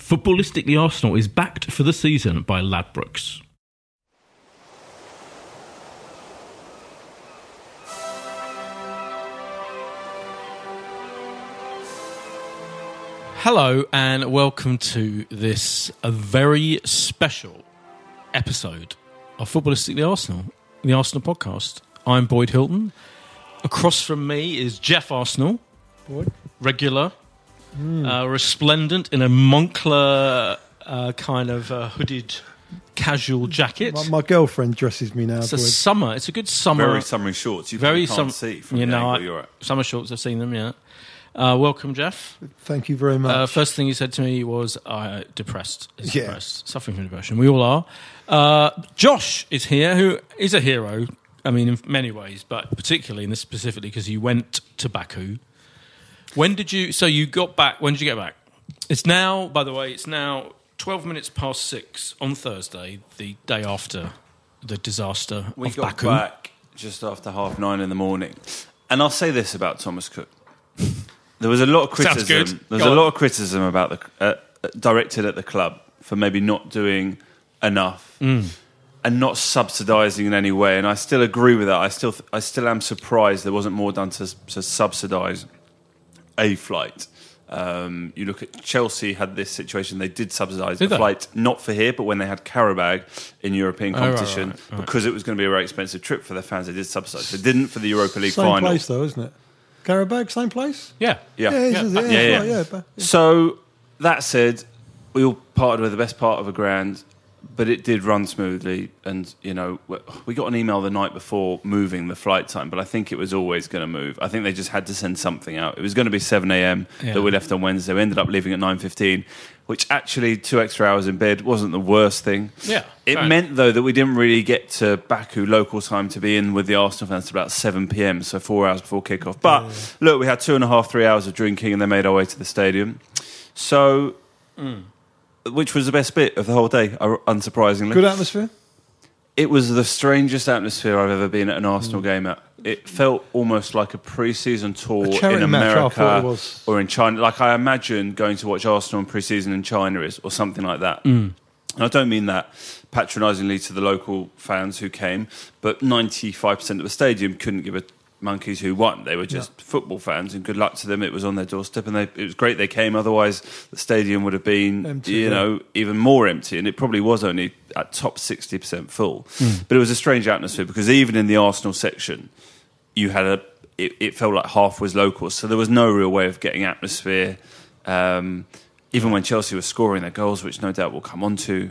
Footballistically Arsenal is backed for the season by Ladbrokes. Hello and welcome to this a very special episode of Footballistically Arsenal, the Arsenal podcast. I'm Boyd Hilton. Across from me is Jeff Arsenal, regular, uh, resplendent in a Moncler uh, kind of uh, hooded casual jacket. My, my girlfriend dresses me now. it's a Boyd. summer. It's a good summer. Very summery shorts. You very can't sum- see from you the know, angle I- you're at. summer shorts. I've seen them. Yeah. Uh, welcome, Jeff. Thank you very much. Uh, first thing he said to me was, "I depressed, is Yeah. depressed, suffering from depression. We all are." Uh, Josh is here, who is a hero. I mean, in many ways, but particularly in this specifically because he went to Baku. When did you? So you got back. When did you get back? It's now, by the way, it's now twelve minutes past six on Thursday, the day after the disaster We of got Baku. back just after half nine in the morning, and I'll say this about Thomas Cook: there was a lot of criticism. good. There was Go a on. lot of criticism about the uh, uh, directed at the club for maybe not doing enough Mm. and not subsidising in any way. And I still agree with that. I still, I still am surprised there wasn't more done to, to subsidise a flight. Um, you look at Chelsea had this situation; they did subsidise the they? flight, not for here, but when they had Qarabag in European Oh, right, competition, right, right. because it was going to be a very expensive trip for their fans. They did subsidise. They didn't for the Europa League same final. place though, isn't it? Qarabag, same place. Yeah, Yeah, Yeah, yeah, yeah, yeah, yeah. right, yeah, but- So that said, we all parted with the best part of a grand, but it did run smoothly. And you know, we got an email the night before moving the flight time, but I think it was always going to move. I think they just had to send something out. It was going to be seven a.m. Yeah. that we left on Wednesday. We ended up leaving at nine fifteen, which actually two extra hours in bed wasn't the worst thing. Yeah, It fair meant though that we didn't really get to Baku local time to be in with the Arsenal fans till about seven pm, so four hours before kickoff. But look, we had two and a half, three hours of drinking, and then made our way to the stadium. So, mm. Which was the best bit of the whole day, uh, unsurprisingly. Good atmosphere. It was the strangest atmosphere I've ever been at an Arsenal game at. It felt almost like a pre-season tour A in America thought was. or in China. Like I imagine going to watch Arsenal in pre-season in China is, or something like that. And I don't mean that patronisingly to the local fans who came, but 95% of the stadium couldn't give a monkeys who won. They were just football fans, and good luck to them. It was on their doorstep, and they, it was great they came. Otherwise, the stadium would have been, Empty, you yeah. know, even more empty, and it probably was only at top 60% full. But it was a strange atmosphere because even in the Arsenal section, you had a. It, it felt like half was locals, so there was no real way of getting atmosphere. Um, even when Chelsea was scoring their goals, which no doubt we'll come on to,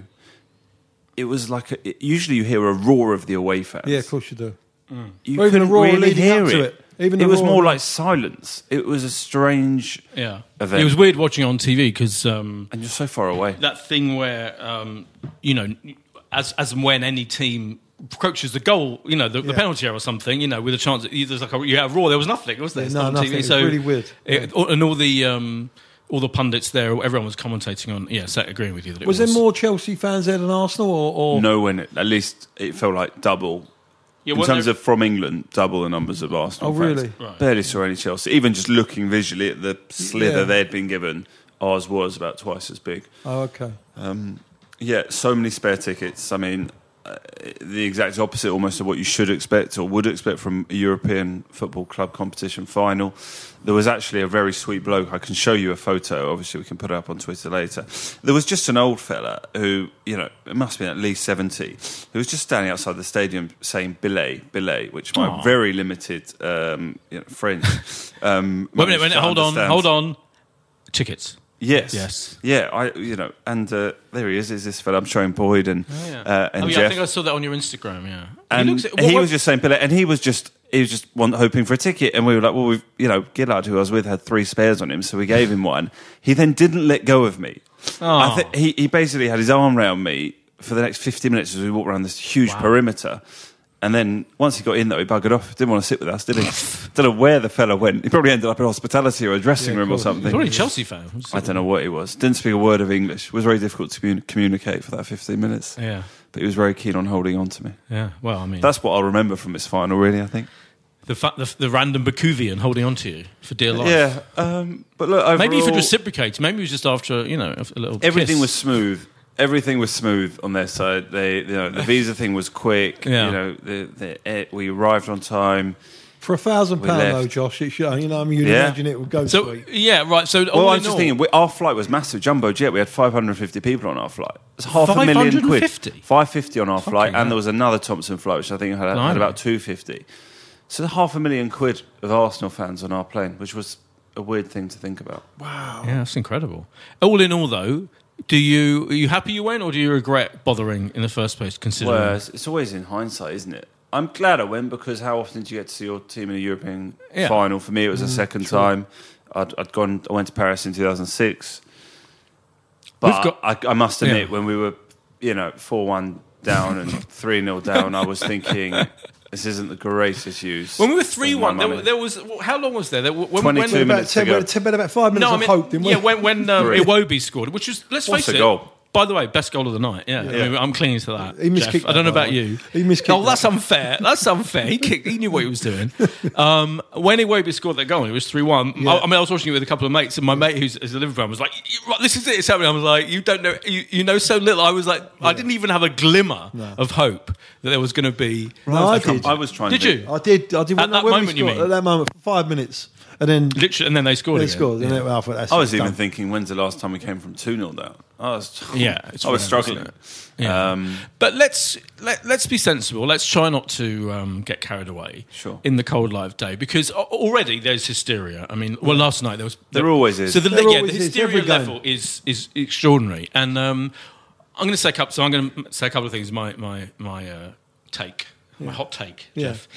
it was like a, it- usually you hear a roar of the away fans. Yeah, of course you do. You Or even couldn't roar really hear it. it. Even it was more like silence. It was a strange, Yeah, Event. it was weird watching on TV because um, and you're so far away. that thing where um, you know, as as and when any team approaches the goal, you know, the, the penalty area or something, you know, with a chance. There's like a you have raw. There was nothing, was there? Yeah, no, on nothing. TV. It's So really weird. it- all- and all the um, all the pundits there, everyone was commentating on. Yeah, so agreeing with you that it Was was, there more Chelsea fans there than Arsenal, or, or No, when it, at least it felt like double. Yeah, in terms there- of from England, double the numbers of Arsenal. Oh, fans. really? Right. Barely saw any Chelsea. Even just looking visually at the slither Yeah. they'd been given, ours was about twice as big. Oh, okay. Um, yeah, so many spare tickets. I mean, the exact opposite almost of what you should expect or would expect from a European football club competition final. There was actually a very sweet bloke. I can show you a photo. Obviously, we can put it up on Twitter later. There was just an old fella who, you know, it must have been at least 70, who was just standing outside the stadium saying billet, billet, which my Aw. very limited um, you know, French. Um, Wait a minute, wait a minute, hold on, hold on. Tickets. Yes. Yes. Yeah, I you know, and uh, there he is. Is this fellow? I'm showing Boyd and uh, and oh yeah, Jeff. I think I saw that on your Instagram. Yeah, and he, he, looks, what- what- was just saying, and he was just he was just want, hoping for a ticket, and we were like, well, we've you know, Gillard, who I was with, had three spares on him, so we gave him one. He then didn't let go of me. I Oh. think he he basically had his arm around me for the next 50 minutes as we walked around this huge perimeter. And then once he got in, though, he buggered off. Didn't want to sit with us, did he? Don't know where the fella went. He probably ended up in hospitality or a dressing Yeah, room or cool. something. Probably a Chelsea fan. I don't know what he was. Didn't speak a word of English. It was very difficult to commun- communicate for that 15 minutes. Yeah, But he was very keen on holding on to me. yeah. Well, I mean, That's what I'll remember from this final, really, I think. the, fa- the the random Bakuvian holding on to you for dear life. Yeah. Um, but look, overall, Maybe if it reciprocated, maybe it was just after you know a, a little. everything kiss. was smooth. Everything was smooth on their side. They, you know, the visa thing was quick. Yeah. You know, the, the, we arrived on time. For a thousand pound pound though, Josh, it should, you know, I mean, you'd Yeah. imagine it would go So sweet. yeah, right. So Well, I in was just all- thinking, we, our flight was massive, jumbo jet. We had 550 people on our flight. It's half a million quid. 550? 550 on our flight, hell. and there was another Thomson flight, which I think had, had about 250. So half a million quid of Arsenal fans on our plane, which was a weird thing to think about. Wow. Yeah, that's incredible. All in all, though, do you are you happy you went, or do you regret bothering in the first place? Considering Well, it's, it's always in hindsight, isn't it? I'm glad I went because how often do you get to see your team in a European Yeah. Mm, final? For me, it was the second time. I'd, I'd gone. I went to Paris in 2006. But We've I, I must admit, Yeah. when we were, you know, four one down and three 0 down, I was thinking this isn't the greatest use. when we were three one, there, there was how long was there? there when, 22 when, minutes about, ten, ago. minutes- ten, about five minutes No, I of mean, hope, didn't we? yeah, when when um, Three. Iwobi scored, which was let's What's face a it. goal? By the way, best goal of the night. Yeah, I mean, I'm clinging to that. He miskicked Jeff. I don't know about you. He miskicked Oh, that's unfair. That's unfair. He kicked. He knew what he was doing. Um, when Iwobi scored that goal, it was three one. I, I mean, I was watching it with a couple of mates, and my mate, who's, who's a Liverpool fan, was like, "This is it. It's happening." I was like, "You don't know. You, you know so little." I was like, I didn't even have a glimmer of hope that there was going to be. No, I I, did. I was trying. Did to you? I did. I did. At when, that when we moment, you mean? At that moment, for five minutes, and then Literally, and then they scored. they again. scored. And Yeah. then, well, I that's I was it, even done. thinking, when's the last time we came from two 0 down? I was. Yeah, it's I was rare, struggling. Yeah. Um, But let's let, let's be sensible. Let's try not to um, get carried away Sure. in the cold light of day because already there's hysteria. I mean, well, last night there was There always is. So the, yeah, the always is, hysteria level is is extraordinary, and um, I'm going to say a couple. So I'm going to say a couple of things. My my my uh, take, my hot take, Yeah. Jeff.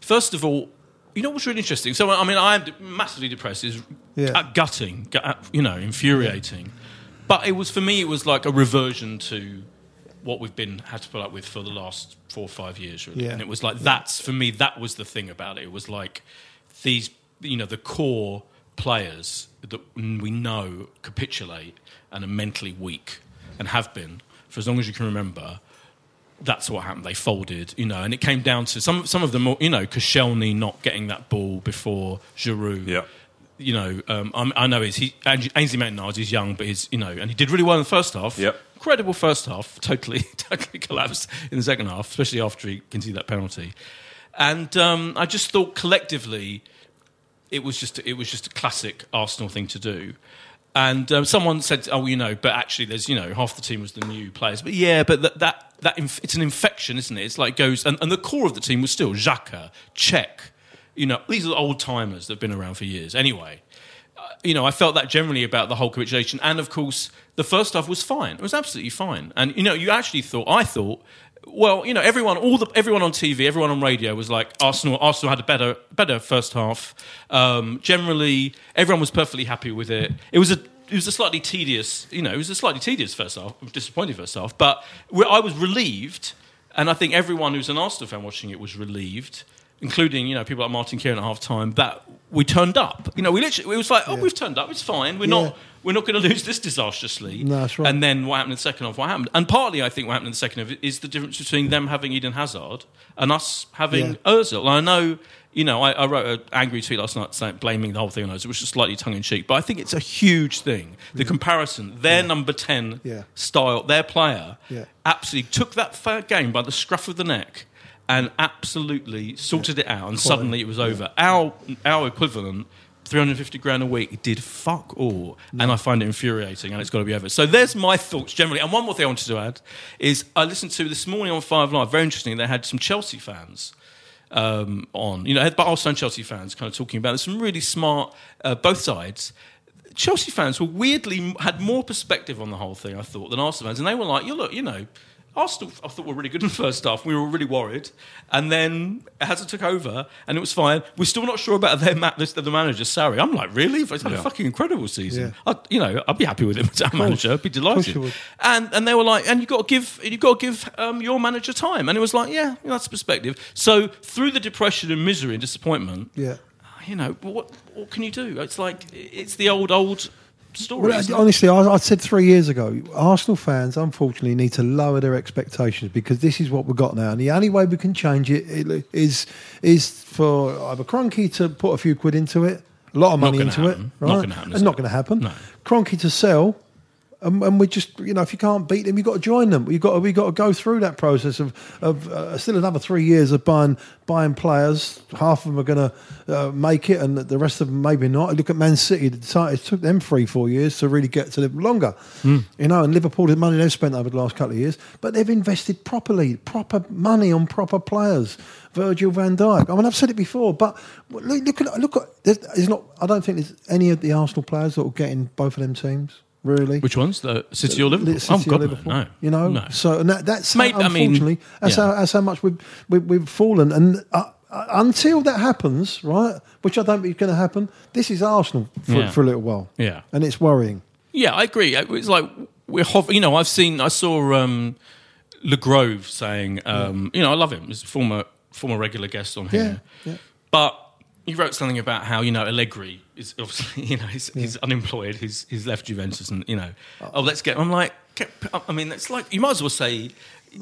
First of all. You know what's really interesting? So, I mean, I am massively depressed. Is Yeah. gutting, you know, infuriating. But it was for me. It was like a reversion to what we've been had to put up with for the last four or five years, really. Yeah. And it was like that's for me. That was the thing about it. It was like these, you know, the core players that we know capitulate and are mentally weak and have been for as long as you can remember. That's what happened. They folded, you know, and it came down to some some of them, you know, Koscielny not getting that ball before Giroud Yeah. you know, um, I'm, I know he's he, Ainsley Ainsley Maitland he's young, but he's you know, and he did really well in the first half. Yep. incredible first half. Totally, totally collapsed in the second half, especially after he conceded that penalty. And um, I just thought collectively, it was just it was just a classic Arsenal thing to do. And um, someone said, "Oh, you know, but actually, there's you know half the team was the new players." But yeah, but that that, that inf- it's an infection, isn't it? It's like goes, and, and the core of the team was still Xhaka, Cech. You know, these are the old timers that have been around for years. Anyway, uh, you know, I felt that generally about the whole capitulation, and of course, the first half was fine. It was absolutely fine. And you know, you actually thought, I thought, well, you know, everyone, all the everyone on TV, everyone on radio was like, Arsenal, Arsenal had a better, better first half. Um, generally, everyone was perfectly happy with it. It was a it was a slightly tedious, you know, it was a slightly tedious first half, disappointing first half, but I was relieved And I think everyone who's an Arsenal fan watching it was relieved, including you know people like Martin Keown at half time, that we turned up. You know, we literally it was like, oh, we've turned up. It's fine. We're Yeah. not we're not going to lose this disastrously. No, that's right. And then what happened in the second half? What happened? And partly, I think what happened in the second half is the difference between them having Eden Hazard and us having Yeah. Ozil. And I know. You know, I, I wrote an angry tweet last night saying, blaming the whole thing on Ozil, which was just slightly tongue in cheek, but I think it's a huge thing. The mm. comparison, their number 10 Yeah. style, their player, Yeah. absolutely took that game by the scruff of the neck and absolutely sorted it out, and suddenly it was over. Our our equivalent. 350 grand a week did fuck all and I find it infuriating and it's got to be over. So there's my thoughts generally. And one more thing I wanted to add is I listened to this morning on Five Live, very interesting, they had some Chelsea fans um, on, you know, but also Chelsea fans kind of talking about it. Some really smart, uh, both sides. Chelsea fans were weirdly had more perspective on the whole thing, I thought, than Arsenal fans, and they were like, "You look, you know, Arsenal, I thought we were really good in the first half. We were really worried, and then Hazard took over, and it was fine. We're still not sure about their ma- the manager, Sarri. I'm like, really? He's had a fucking incredible season. Yeah. I, you know, I'd be happy with him as our manager. I'd be delighted. And and they were like, and you've got to give you've got to give um, your manager time. And it was like, yeah, that's perspective. So through the depression and misery and disappointment, Yeah. you know, what what can you do? It's like it's the old old story. Well, honestly, I, I said three years ago, Arsenal fans unfortunately need to lower their expectations because this is what we've got now, and the only way we can change it is is for either Kroenke to put a few quid into it, a lot of money into happen. it, Not right? gonna happen, It's not going to happen. No. Kroenke to sell. And, and we just, you know, if you can't beat them, you've got to join them. We've got to, we've got to go through that process of, of uh, still another three years of buying buying players. Half of them are going to uh, make it, and the rest of them maybe not. Look at Man City. It it took them three, four years to really get to them longer. Hmm. You know, and Liverpool, the money they've spent over the last couple of years, but they've invested properly, proper money on proper players. Virgil van Dijk. I mean, I've said it before, but look, look at look at. There's, there's not. I don't think there's any of the Arsenal players that will get in both of them teams. Really, Which ones? The City or Liverpool? City oh or God, no, Liverpool, no. You know, no. so and that, that's Mate, how, I mean, unfortunately that's, yeah. how, that's how much we've we've, we've fallen. And uh, uh, until that happens, right, which I don't think is going to happen, this is Arsenal for, Yeah. for a little while. Yeah. and it's worrying. Yeah, I agree. It's like we're hov- you know I've seen I saw um, Legrove saying um, you know I love him. He's a former former regular guest on here, Yeah, yeah. but he wrote something about how you know Allegri is obviously you know he's, he's unemployed. He's he's left Juventus and you know oh let's get. I'm like get, I mean it's like you might as well say.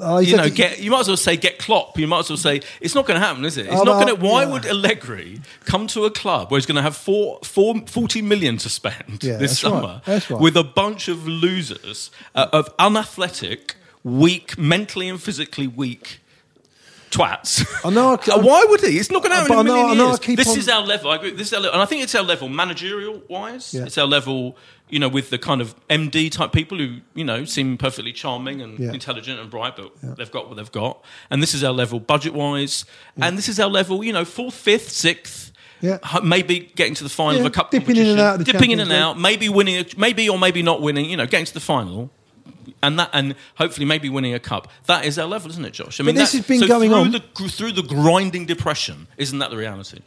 Oh, he's you know, get you might as well say get Klopp. You might as well say it's not going to happen, is it? It's Oh, not going to. Why yeah. would Allegri come to a club where he's going to have four, four, 40 million to spend Yeah, this that's right. summer right. with a bunch of losers, uh, of unathletic, weak, mentally and physically weak twats. I know, I- Uh, Why would he? It's not going to happen But in a I know- million I know I years. keep This on- is our level. I agree. This is our level, and I think it's our level managerial wise. Yeah. It's our level, you know, with the kind of MD type people who you know seem perfectly charming and Yeah. intelligent and bright, but they've got what they've got. And this is our level budget wise, and this is our level, you know, fourth, fifth, sixth. Yeah. Maybe getting to the final Yeah, of a cup dipping in and competition, out of the dipping in and out, maybe winning, a, maybe or maybe not winning. You know, getting to the final, and that, and hopefully maybe winning a cup. That is our level, isn't it, Josh? I mean, this that- has been so going through on- the, through the grinding depression. Isn't that the reality?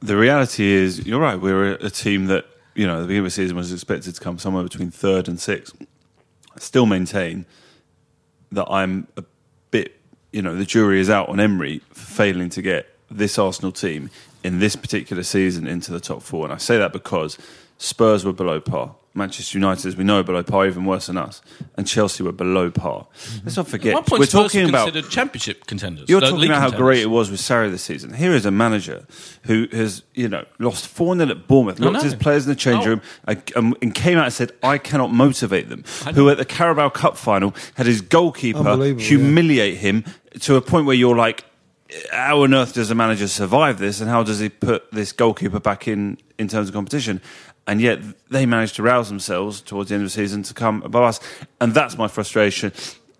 The reality is, you're right. We're a, a team that, you know, at the beginning of the season was expected to come somewhere between third and sixth. I still maintain that I'm a bit, you know, the jury is out on Emery for failing to get this Arsenal team in this particular season into the top four. And I say that because Spurs were below par. Manchester United, as we know, below par, even worse than us. And Chelsea were below par. Let's not forget, At one point, we're Spurs talking were about considered championship contenders. you're talking league about how great it was with Sarri this season. Here is a manager who has, you know, lost 4 0 at Bournemouth, I looked know. at his players in the change Oh. room, uh, um, and came out and said, I cannot motivate them. Who at the Carabao Cup final had his goalkeeper Unbelievable, humiliate him to a point where you're like, how on earth does a manager survive this, and how does he put this goalkeeper back in in terms of competition? And yet they managed to rouse themselves towards the end of the season to come above us, and that's my frustration.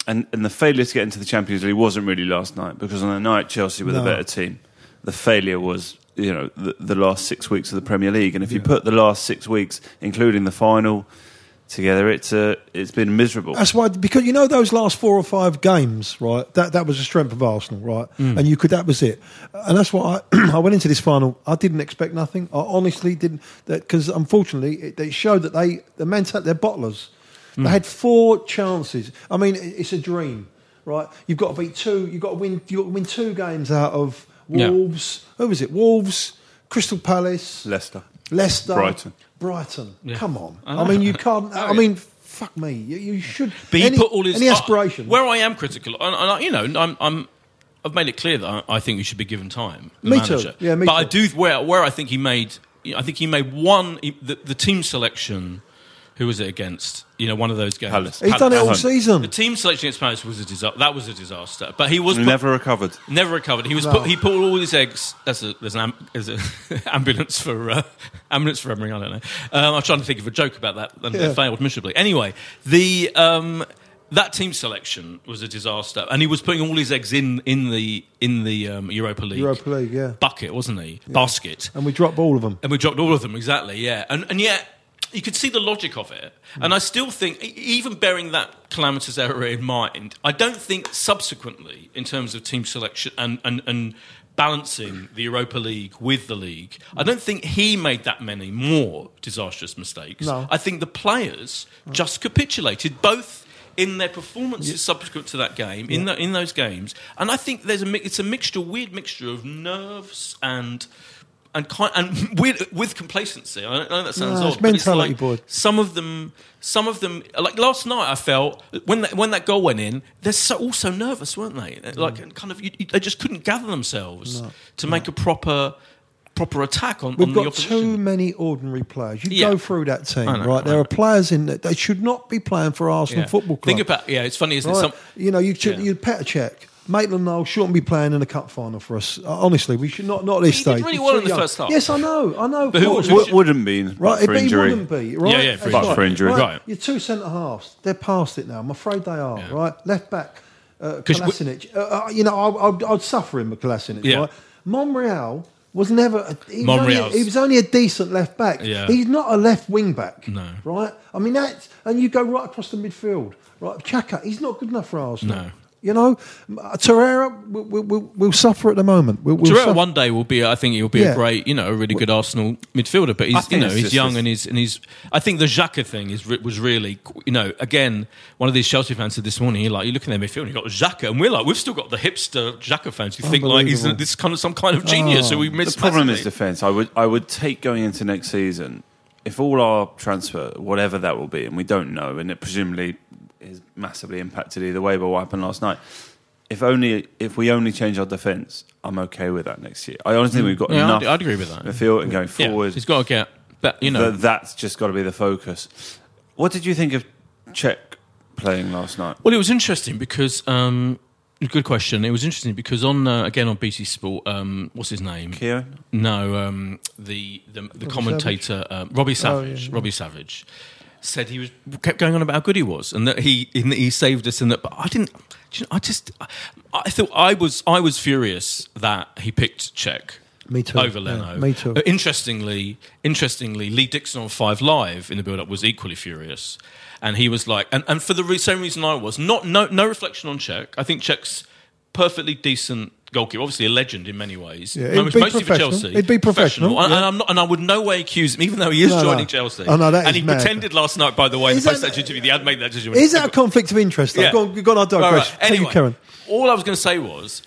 And, and the failure to get into the Champions League wasn't really last night because on the night Chelsea were the better team. The failure was, you know, the, the last six weeks of the Premier League, and if you put the last six weeks, including the final, together, it's uh, it's been miserable. That's why because you know those last four or five games, right? That that was the strength of Arsenal, right? Mm. And you could that was it. And that's why I, I went into this final. I didn't expect nothing. I honestly didn't. Because unfortunately, it, it showed that they the mental they're bottlers. Mm. They had four chances. I mean, it- it's a dream. right? You've got to beat two. You've got to win. You've got to win two games out of Yeah. Wolves. Who was it? Wolves, Crystal Palace, Leicester. Leicester, Brighton. Brighton. Yeah. Come on. I I, mean, you can't. Oh, I mean, fuck me. You, you should. But any, put all his any uh, where I am critical, and, and I, you know, I'm, I'm, I've made it clear that I, think he should be given time. the Me too. Yeah, me but I do where where I think he made. I think he made one the, the team selection. Who was it against? You know, one of those games. Palace. He's done it all season. The team selection against Palace was a disaster. That was a disaster. But he was He put- never recovered. Never recovered. He was No. put, he put all his eggs. That's a there's an am, there's a ambulance for uh, ambulance for Emery. I don't know. Um, I'm trying to think of a joke about that, and Yeah. it failed miserably. Anyway, the um, that team selection was a disaster, and he was putting all his eggs in in the in the um, Europa League Europa League, yeah. bucket, wasn't he? Basket. And we dropped all of them. And we dropped all of them, exactly, yeah. And, and yet, you could see the logic of it. And I still think, even bearing that calamitous error in mind, I don't think subsequently, in terms of team selection and, and, and balancing the Europa League with the league, I don't think he made that many more disastrous mistakes. No. I think the players just capitulated, both in their performances subsequent to that game, in, the, in those games. And I think there's a, it's a mixture, weird mixture of nerves and and kind and with, with complacency. I know that sounds No, odd, it's but it's like Boyd. some of them, some of them, like last night, I felt when that, when that goal went in, they're so, all so nervous, weren't they? Like Mm. kind of, you, you- they just couldn't gather themselves to make a proper proper attack on, We've on the got too many ordinary players. You Yeah. go through that team, know, right? There are players in that they should not be playing for Arsenal Yeah. Football Club. Think about yeah, it's funny, isn't it? Some, you know, you should, Yeah. you Petr Cech, Maitland Niles shouldn't be playing in the cup final for us. Uh, honestly, we should not not at this He did stage. really He's well in the young. first half. Yes, I know, I know. But who course. was- W- wouldn't be Right, but for be- injury. wouldn't be, right? Yeah, yeah, for That's injury. for injury. Right. Right. Your two centre halves, they're past it now. I'm afraid they are, Yeah. right? Left back, uh, 'Cause we- Uh, uh, you know, I, I'd, I'd suffer him with Kolasinac, Yeah. right? Monreal was never. A, he, was only, he was only a decent left back. Yeah. He's not a left wing back. No. Right? I mean, that's. And you go right across the midfield. Right? Xhaka, he's not good enough for Arsenal. No. You know, uh, Torreira will will will will suffer at the moment. We'll, we'll Torreira suffer. one day will be. I think he'll be Yeah. a great, you know, a really good Arsenal midfielder. But he's, you know, he's just young and he's and he's. I think the Xhaka thing is was really, you know, again, one of these Chelsea fans said this morning. You're like, you look at their midfield, and you got Xhaka, and we're like, we've still got the hipster Xhaka fans who think like he's Unbelievable. this kind of some kind of genius who we miss. The problem is defence. I would I would take going into next season if all our transfer, whatever that will be, and we don't know, and it presumably is massively impacted either way by what happened last night. If only if we only change our defence, I'm okay with that next year. I honestly think we've got Mm. Yeah, enough. I'd, I'd agree with that. midfield and going Yeah, forward. he's got to get But You know, that, that's just got to be the focus. What did you think of Cech playing last night? Well, it was interesting because um, good question. It was interesting because on uh, again on BT Sport, um, what's his name? Keogh? No, um, the the, the commentator um, Robbie Savage. Robbie Savage said he was kept going on about how good he was and that he that he saved us and that. But I didn't. do you know, I just I, I thought I was I was furious that he picked Cech. Me too. Over Yeah, Leno. me too. Interestingly, interestingly, Lee Dixon on Five Live in the build-up was equally furious, and he was like, and, and for the re- same reason I was, not no no reflection on Cech. I think Cech's perfectly decent goalkeeper, obviously a legend in many ways. Yeah, he'd be mostly for professional. Chelsea. He'd be professional, and, yeah. and I'm not, and I would no way accuse him, even though he is No, no. joining Chelsea. Oh, no, that and he mad. pretended last night, by the way, in Is the that- post-match interview, he had made that decision. Is that a conflict of interest? Though? Yeah. Go on, go on, I digress. Right, right. You, Anyway, Karen. all I was going to say was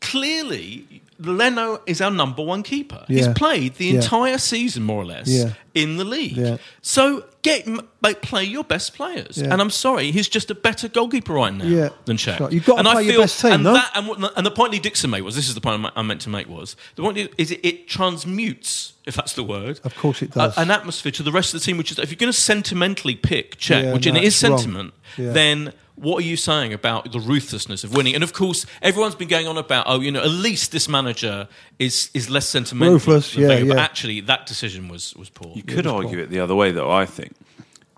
clearly Leno is our number one keeper. He's played the Yeah. entire season, more or less, Yeah. in the league. Yeah. So get like, play your best players. Yeah. And I'm sorry, he's just a better goalkeeper right now Yeah. than Cech. Sure. You've got to and I play your feel, best team, and no? That, and, what, and the point Lee Dixon made was this is the point I meant to make was the point is it, it transmutes, if that's the word, Of course it a- does. an atmosphere to the rest of the team. Which is if you're going to sentimentally pick Cech, Yeah, which no, it is sentiment, Yeah. then what are you saying about the ruthlessness of winning? And of course, everyone's been going on about, oh, you know, at least this manager is is less sentimental. Ruthless, than yeah, Wenger. But actually, that decision was was poor. You could argue it the other way, though, I think,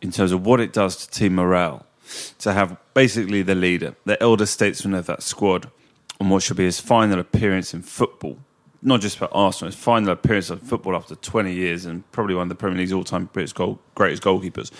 in terms of what it does to team morale to have basically the leader, the elder statesman of that squad, on what should be his final appearance in football, not just for Arsenal, his final appearance of football after 20 years and probably one of the Premier League's all-time greatest, goal, greatest goalkeepers,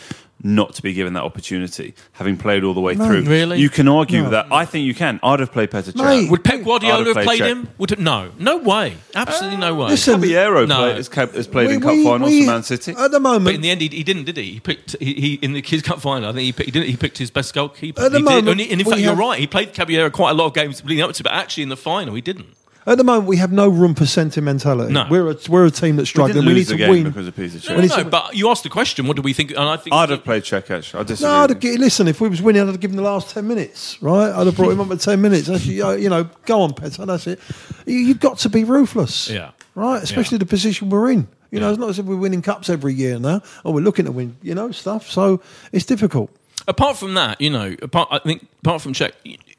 not to be given that opportunity, having played all the way No. through. Really? You can argue No. that. I think you can. I'd have played Petr Cech. Would Pep Guardiola have have played played him? Would no, no way, absolutely no way. listen, Caballero No. play, has, has played We- in cup we- finals we- for Man City. At the moment, But in the end, he, he didn't, did he? He picked he, he in the Kids Cup final. I think he picked, he didn't. He picked his best goalkeeper. At the He did. moment, and, he- and in we fact, you're have- right. He played Caballero quite a lot of games leading up to, it, but actually in the final, he didn't. At the moment, we have no room for sentimentality. No. we're a, we're a team that's we didn't struggling. We, lose need the to game win. because of Peter Cech. No, need no, but you asked the question. What do we think? And I think I'd have played Cech, actually. I disagree. No, I'd have, you. listen. If we was winning, I'd have given the last ten minutes. Right, I'd have brought him up at ten minutes. Actually, you know, go on, Petter. That's it. You, you've got to be ruthless. Yeah. Right, especially the position we're in. You know, it's not as if we're winning cups every year now, or we're looking to win. You know, stuff. So it's difficult. apart from that, you know, apart I think apart from Cech,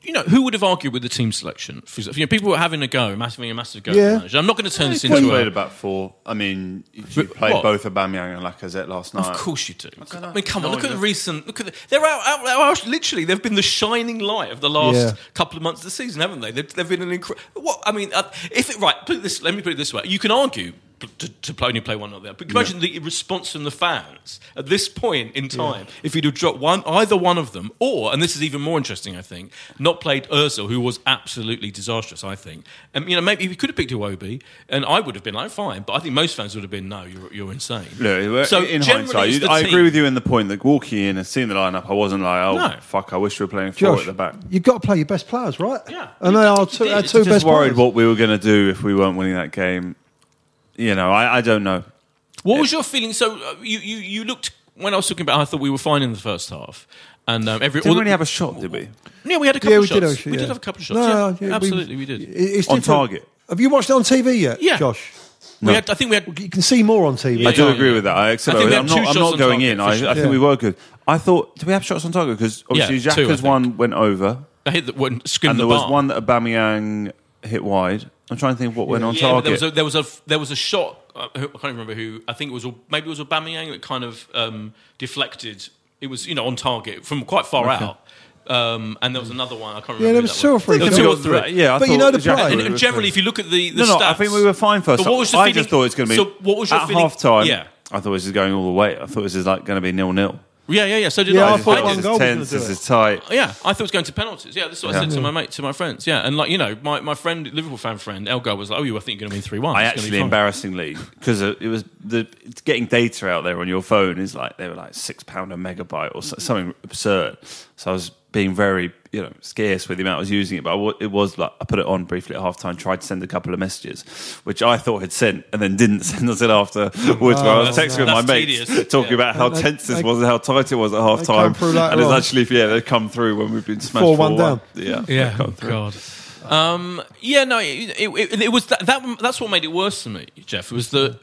you, know, who would have argued with the team selection? For example, you know, people were having a go, massive, having a massive go. at Yeah. manager. I'm not going to turn this He into played a. about four. I mean, you played what? both Aubameyang and Lacazette last night. Of course you do. don't I mean, come on, No look at the recent. Look at the, they're out, out, out, Literally, they've been the shining light of the last Yeah. couple of months of the season, haven't they? They've, they've been an incredible. What I mean, uh, if it right, put this. Let me put it this way: you can argue. To, to play only play one or the other. But imagine the response from the fans at this point in time. If you'd have dropped one, either one of them, or and this is even more interesting, I think, not played Özil, who was absolutely disastrous. I think, and you know maybe we could have picked Iwobi, and I would have been like fine. But I think most fans would have been no, you're you're insane. Look, So in hindsight, you- I team. agree with you in the point that walking in and seeing the lineup, I wasn't like, oh No. fuck, I wish we were playing four Josh, at the back. you've got to play your best players, right? Yeah. and You they did- are two, did. our Just two Just best worried players. what we were going to do if we weren't winning that game. You know, I, I don't know. What was your feeling? So uh, you, you you looked when I was talking about. I thought we were fine in the first half, and um, every Didn't all the- really have a shot, did we? Yeah, we had a couple yeah, of we shots. did actually. we yeah. did have a couple of shots. No, yeah, no, yeah, absolutely, we it- did. It's On different. target. Have you watched it on TV yet? Yeah. Josh. We had, I think we had. You can see more on TV. I do Yeah. agree with that. I accept I think it. we I'm had two not, I'm shots not on going target in. for I, sure. I think Yeah. we were good. I thought, do we have shots on target? Because obviously Yeah, two, I Xhaka's think. one went over, I hit the one skimmed and the there was bar. one that Aubameyang hit wide. I'm trying to think of what went on Yeah, target. there was a there was a there was a shot. uh, I can't remember who. I think it was maybe it was Aubameyang that kind of um, deflected. It was you know on target from quite far out. Um, and there was another one. I can't remember. Yeah, there was two or three. There was two or think three. Yeah, I But you know the Xhaka. And, and generally, if you look at the, the no, no, stats, I think we were fine first. But what was the I feeling? just thought it was going to be. So what was your at feeling? half time? Yeah, I thought this was going all the way. I thought this was like going to be nil nil. Yeah, yeah, yeah. So did Yeah, I. I This thought is one tense, goal was gonna This do it. is tight. Oh, yeah, I thought it was going to penalties. Yeah, this is what I said to my mate, to my friends. Yeah, and like you know, my, my friend, Liverpool fan friend Elgar was like, "Oh, you, I think you're going to win three one." I actually embarrassingly because uh, it was the it's getting data out there on your phone is like they were like six pound a megabyte or so- something absurd. So I was being very you know scarce with the amount I was using it, but I it was like I put it on briefly at half time, tried to send a couple of messages, which I thought had sent and then didn't send until afterwards. where I was texting with my that's mates talking Yeah. about how They- tense this they- was and how tight it was at half they time, come through later and it's actually yeah they come through when we've been smashed 4-1 4-1. down. Yeah, Yeah, they come through. God. Um, yeah, no, it, it, it, it was that, that. That's what made it worse for me, Jeff. It was the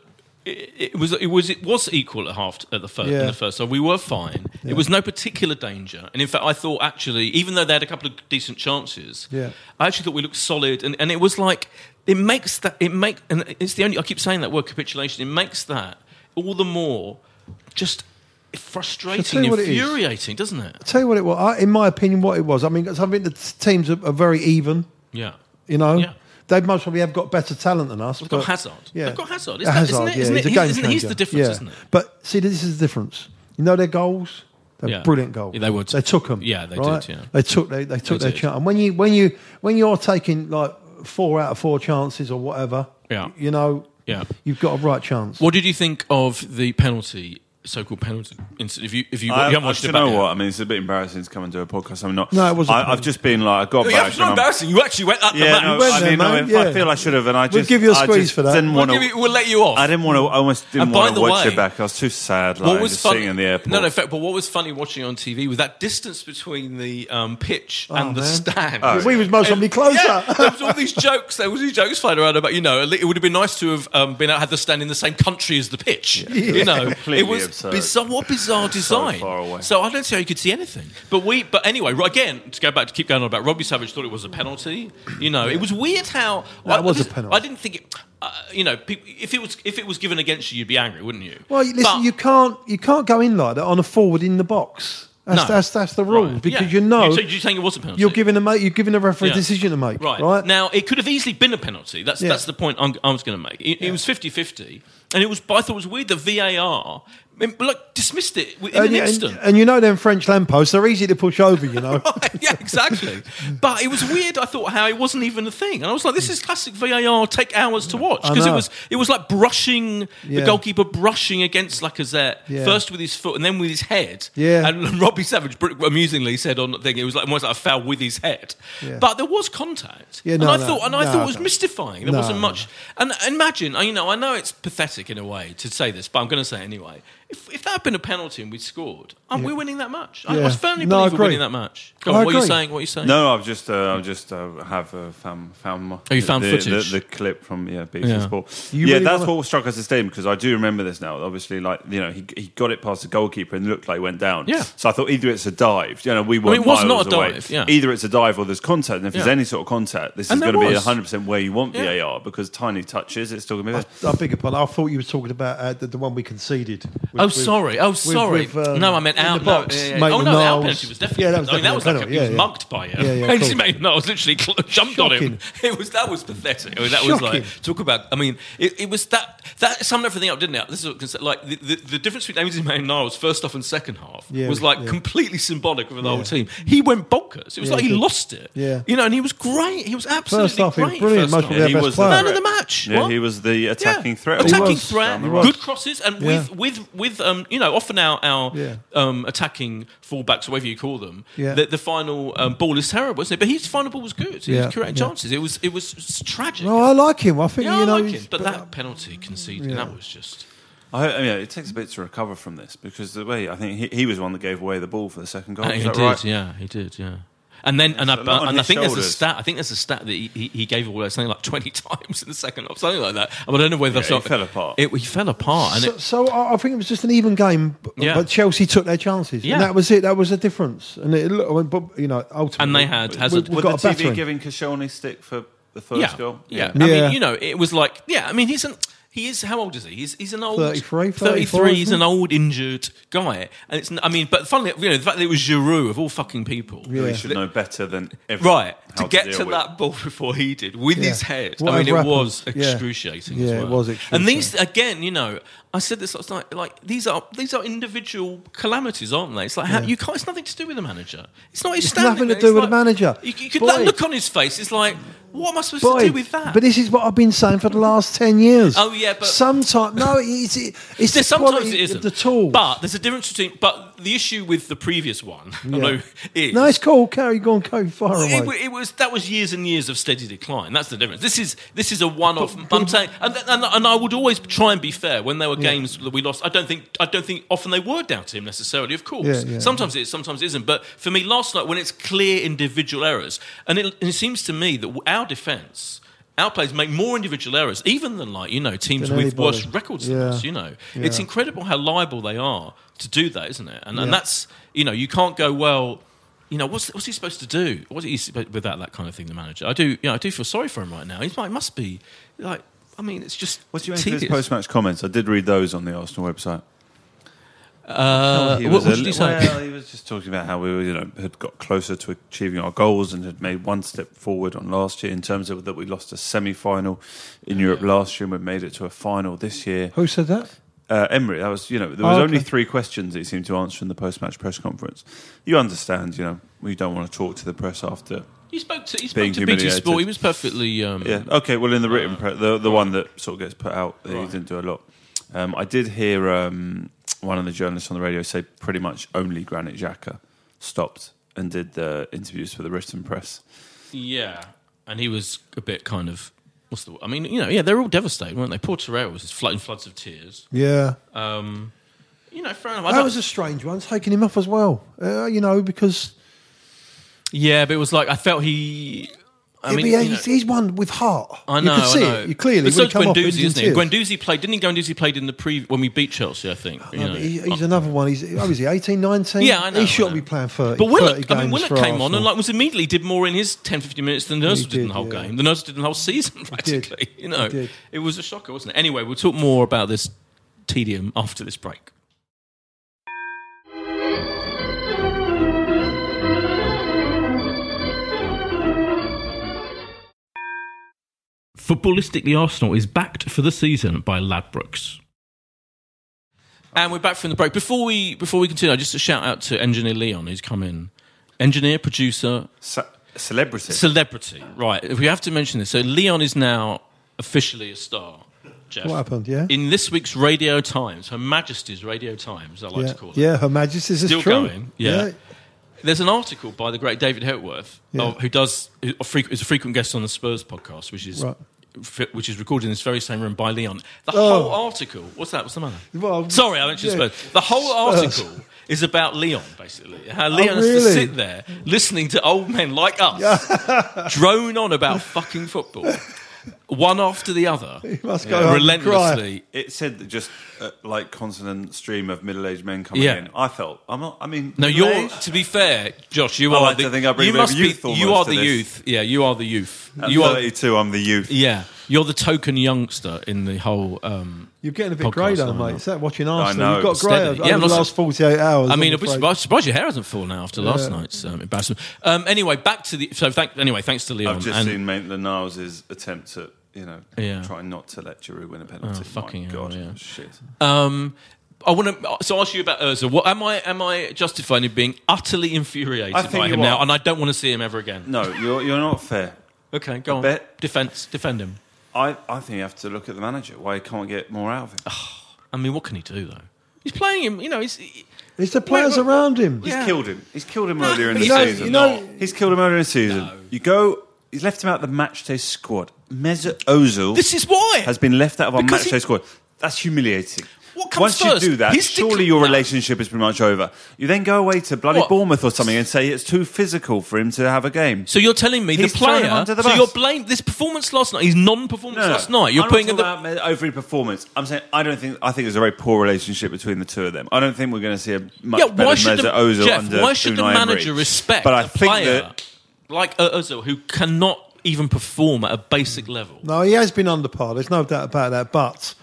it, it was it was it was equal at half at the first Yeah. in the first. So we were fine. It was no particular danger, and in fact, I thought actually, even though they had a couple of decent chances, Yeah. I actually thought we looked solid, and, and it was like it makes that it make and it's the only I keep saying that word capitulation. It makes that all the more just frustrating, you what it is. infuriating, doesn't it? I'll tell you what it was. I, in my opinion, what it was. I mean, I think the teams are, are very even. Yeah. You know, Yeah. They most probably have got better talent than us. We've got Hazard. Yeah, They've got Hazard. Isn't Yeah, that- Hazard, isn't it? yeah, Isn't he's it? game Isn't he's the difference, Yeah. isn't it? But see, this is the difference. You know their goals. They're Yeah. brilliant goals. Yeah, they would. They took them. Yeah, they right? did, yeah. they took they, they took They their chance. And when you when you when you're taking like four out of four chances or whatever, Yeah. you know, Yeah. you've got a right chance. What did you think of the penalty, so-called penalty incident? If you if you, I, you haven't I, watched do it you know yet. what? I mean, it's a bit embarrassing to come and do a podcast. I'm not. No, it wasn't. I, I've just been like, I got Yeah, back. it's not I'm- embarrassing. You actually went at the Yeah, man. no, went I there, mean, no, man, if yeah. I feel I should have, and I just We'll give you a I squeeze just for that. Didn't We'll, want give to. you- we'll let you off. I didn't want to. I almost didn't want to watch way, it back. I was too sad. Like, what was just funny? sitting in the airport. No, no. In fact, but what was funny watching on TV was that distance between the um, pitch and the man. stand. Oh, we was most And- probably closer. Yeah, there was all these jokes. There was these jokes flying around about you know it would have been nice to have um, been out had the stand in the same country as the pitch. You know, it was absurd. bizarre. What bizarre design. far away. So I don't see how you could see anything. But we. But anyway, again to go back to keep going on about Robbie Savage thought it was a penalty. You know, it was weird how That I, was a penalty. I didn't think it. Uh, you know, peop if it was if it was given against you, you'd be angry, wouldn't you? Well, listen, But- you can't you can't go in like that on a forward in the box. That's No. that's that's the rule Right. because Yeah. you know You, so you're saying it was a penalty? you're giving a mate you're giving a referee Yeah. a decision to make. Right. Right. Now, it could have easily been a penalty. That's Yeah. that's the point I'm, I was going to make. It, it was 50 50. And it was, I thought it was weird the VAR I mean, like, dismissed it in and, an instant. and, and you know them French lampposts, they're easy to push over, you know. yeah, exactly. But it was weird. I thought how it wasn't even a thing, and I was like, "This is classic VAR. Take hours to watch because it was it was like brushing Yeah. the goalkeeper brushing against Lacazette Yeah. first with his foot and then with his head. Yeah. And Robbie Savage amusingly said on the thing it was like almost like a foul with his head. Yeah. But there was contact. Yeah, and I no, thought and I no, thought it was no. mystifying. There No, wasn't no. much. And imagine, you know, I know it's pathetic in a way to say this, but I'm going to say it anyway. If, if that had been a penalty and we'd scored, um, we're winning that match. I, I firmly No, I believe we're winning that match. Go I on, what are you saying? What are you saying? No, I've just, uh, I've just uh, have uh, found found my, Oh, you found the, footage? the, the clip from yeah, BBC Yeah. Sport. You yeah, really that's wanna- what struck us as stadium because I do remember this now. Obviously, like you know, he he got it past the goalkeeper and looked like it went down. Yeah. So I thought either it's a dive. You know, we were it was not a dive, yeah. Either it's a dive or there's contact. And if there's any sort of contact, this And is going to be was. 100 percent where you want Yeah. VAR because tiny touches, it's still going to be there. I beg your pardon. I thought you were talking about uh, the, the one we conceded. With- Oh, with- sorry. Oh, sorry. with, um, no, I meant in out. box. no, yeah, yeah. Oh, no, our Niles. penalty was definitely. Yeah, that was I mean, that was like definitely he was a penalty, mugged by him. Yeah, yeah, And cool. Maitland Niles literally cl- jumped on him. Shocking. It was that was pathetic. I mean, that was like Shocking. talk about. I mean, it, it was that that summed everything up, didn't it? This is what I can like the, the, the difference between Ainsley Maitland Niles first half and second half Yeah, was like yeah. completely symbolic of the whole team. He went bonkers. It was Yeah, like he he did. lost it. Yeah. you know, and he was great. He was absolutely First half, he was great. brilliant. first Most half. probably our he best was player. Man of the match. Yeah, What? he was the attacking Yeah. threat. Attacking was. threat, Down the right. good crosses, and Yeah. with with with um, you know, often our our Yeah. um, attacking fullbacks, whatever you call them, Yeah. the, the final um, ball is terrible, isn't it? But his final ball was good. He Yeah, was creating yeah. chances. It was it was tragic. No, I like him. I think yeah, you know. I like him, but that penalty conceded, Yeah. that was just. I, I mean, it takes a bit to recover from this because the way I think he, he was one that gave away the ball for the second goal. Uh, he that did, right? yeah, he did, yeah. And then, and I, a lot on and I his think there's a stat. I think there's a stat that he, he, he gave away something like twenty times in the second half, something like that. But I don't know whether Yeah, that's he not- fell apart. It, he fell apart, and So, it, so I I think it was just an even game, b- Yeah. but Chelsea took their chances, Yeah. and that was it. That was the difference, and it, look, but you know, ultimately, and they had we- Hazard. we've got the a TV battering. giving Koscielny stick for the first yeah, goal? Yeah. I Yeah. mean, you know, it was like, yeah, I mean, he's an. He is. How old is he? He's, he's an old 33, 33. He's an old injured guy, and it's. I mean, but funnily, you know, the fact that it was Giroud of all fucking people, We should know better than everyone right, how to get deal to with. that ball before he did with Yeah. his head. I mean, it happened. was excruciating. Yeah, as it well. was And these again, you know, I said this last night. Like these are these are individual calamities, aren't they? It's like how, you can't. It's nothing to do with the manager. It's not his It's standing nothing to do It's with like- the manager. You, you could Boy. that look on his face. It's like, what am I supposed to do with that? But this is what I've been saying for the last ten years. Oh, yeah, but- sometimes no, it's it's the sometimes it isn't. the tool. But there's a difference between. But the issue with the previous one, I know, is no, it's cool. Carry go on, far away. It, it was that was years and years of steady decline. That's the difference. This is this is a one-off. But- but- I'm saying, and, and, and I would always try and be fair when there were games that we lost. I don't think I don't think often they were down to him necessarily. Of course, Yeah, yeah. sometimes it is, sometimes it isn't. But for me, last night when it's clear individual errors, and it, and it seems to me that our defence. Our players make more individual errors, even than like you know teams Than with worse anybody. records than us. You know, it's incredible how liable they are to do that, isn't it? And, and that's you know you can't go well you know, what's what's he supposed to do? What's he supposed- without that kind of thing? The manager, I do, you know, I do feel sorry for him right now. He's like, must be like, I mean, it's just. what's do you make of his tedious. post-match comments? I did read those on the Arsenal website. Uh, He what, was what a did he say? Well, he was just talking about how we were, you know, had got closer to achieving our goals and had made one step forward on last year in terms of that we lost a semi-final in Europe last year and we made it to a final this year. Who said that? Uh, Emery, that was, you know, there was Oh, only three questions that he seemed to answer in the post-match press conference. You understand, you know, we don't want to talk to the press after. He spoke to he Being spoke to BT. Sport. He was perfectly. Um, Yeah, okay. Well, in the written, pre- the the one that sort of gets put out, he didn't do a lot. Um, I did hear um, one of the journalists on the radio say pretty much only Granit Xhaka stopped and did the interviews for the written press. yeah, and he was a bit kind of. What's the? I mean, you know, yeah, they're all devastated, weren't they? Poor Torreira was just flooding floods of tears. Yeah, Um, you know, fair enough. I that was a strange one. Taking him off as well. Uh, you know, because yeah, but it was like I felt he. I I mean, yeah, you know- he's, he's one with heart. I know. you can see I it. You clearly. But so he come off, he was Guendouzi, in isn't it? tears. Guendouzi played. Didn't he? Guendouzi played in the pre when we beat Chelsea, I think. Uh, you know. he, he's another one. He's he 18, 19? Yeah, I know, He shouldn't be playing 30, But 30 Willock, games I mean, for came on and like was immediately did more in his 10, 15 minutes than Nurse He did, in the whole yeah. game. The Nurse did in the whole season did. practically. You know, did. it was a shocker, wasn't it? Anyway, we'll talk more about this tedium after this break. Footballistically Arsenal is backed for the season by Ladbrokes. And we're back from the break. Before we before we continue, just a shout out to engineer Leon who's come in. Engineer, producer, Ce- celebrity. celebrity. Right. If we have to mention this. So Leon is now officially a star. Jeff. What happened? Yeah. In this week's Radio Times, Her Majesty's Radio Times, I like yeah. to call it. yeah, Her Majesty's is Still true. going, yeah. There's an article by the great David Hepworth, Yeah. of, who does who is a frequent guest on the Spurs podcast, which is Right. which is recorded in this very same room by Leon. The Oh. whole article. What's that? What's the matter? Well, Sorry, I mentioned yeah. Spurs. The whole Spurs. article is about Leon, basically. How oh, Leon has to Oh, sit there listening to old men like us drone on about fucking football, one after the other, must go home and relentlessly. It said that just uh, like constant stream of middle-aged men coming Yeah. in. I felt I'm not. I mean, No, you're. middle-aged? To be fair, Josh, you I are like the. to think I bring you a bit of must youth be. You are the this. youth. Yeah, you are the youth. At you are. 32, I'm the youth. Yeah, you're the token youngster in the whole. Um, You're getting a bit podcast grey though, line mate. up. It's that watching I Arsenal. know. You've got Steady. grey over Yeah, I'm the not- last 48 hours. I mean, I'm I'm afraid. surprised, surprised your hair hasn't fallen out after last night's um, embarrassment. Um, anyway, back to the. So, thank, anyway, thanks to Leon. I've just and- seen Maitland Niles' attempt at you know Yeah. trying not to let Giroud win a penalty. Oh, fucking My hell, God, yeah. shit. Um, I want to so ask you about Urza. What am I? Am I justified in being utterly infuriated I think by you him now, are. and I don't want to see him ever again? No, you're you're not fair. Okay, go on. bet- Defense, defend him. I, I think you have to look at the manager. Why he can't get more out of him? Ah, I mean, what can he do though? He's playing him. You know, he's. he- It's the players Wait, wait, around him. He's Yeah. killed him. He's killed him earlier in the you know- season. you know- he's killed him earlier in the season. No. You go. He's left him out of the match day squad. Mesut Ozil This is why has been left out of our Because match he- day squad. That's humiliating. What comes Once first? you do that, His surely decla- your No. relationship is pretty much over. You then go away to bloody What? Bournemouth or something and say it's too physical for him to have a game. So you're telling me He's the thrown him player? under the so bus. you're blaming this performance last night. His non-performance last night. You're I'm putting not in the. talking about over performance. I'm saying I don't think I think there's a very poor relationship between the two of them. I don't think we're going to see a much yeah, better why should Mesut the, Ozil Jeff, under why should the Unai manager Emery. respect But I a think player that like Ozil who cannot even perform at a basic level? No, he has been under par. There's no doubt about that. But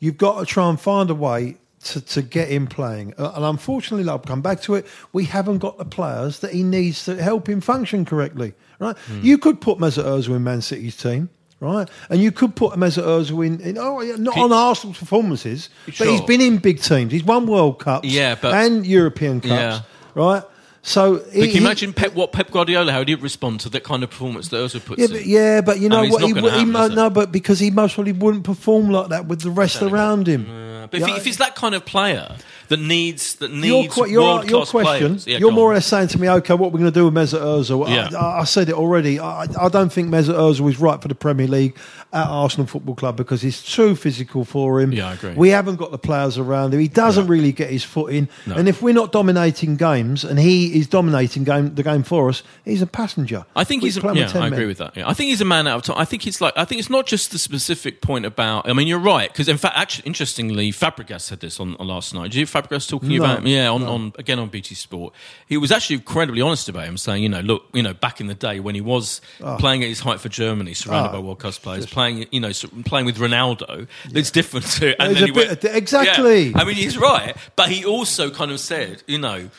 you've got to try and find a way to, to get him playing. Uh, and unfortunately, I'll come back to it. We haven't got the players that he needs to help him function correctly. Right? Hmm. You could put Mesut Ozil in Man City's team. Right, and you could put Mesut Ozil in, in oh, not on Arsenal's performances, sure. but he's been in big teams. He's won World Cups, Yeah, but- and European Cups, Yeah. right? So But he, can you imagine Pep, what Pep Guardiola how he'd he respond to that kind of performance that Ozil puts Yeah, in? but, yeah, but you I know mean, what? He, gonna he mo- no, but because he most probably wouldn't perform like that with the rest around him. But if, he, if he's that kind of player that needs that needs your, world your question, yeah, you're more or less saying to me, okay, what we're going to do with Mesut Ozil? I- Yeah. I, I said it already. I, I don't think Mesut Ozil is right for the Premier League at Arsenal Football Club because he's too physical for him. Yeah, I agree. We haven't got the players around him. He doesn't really get his foot in. No. And if we're not dominating games and he is dominating game, the game for us, he's a passenger. I think he's. A, yeah, I agree men. with that. Yeah. I think he's a man out of time. I think it's like. I think it's not just the specific point about. I mean, you're right because in fact, actually, interestingly, Fabregas said this on, on last night. Did you Fabregas talking No, about him? Yeah, on, on again on BT Sport. He was actually incredibly honest about him, saying, you know, look, you know, back in the day when he was playing at his height for Germany, surrounded Oh, by World Class players, playing, you know, playing with Ronaldo, it's different to. And then he went, of- exactly. Yeah. I mean, he's right, but he also kind of said, you know,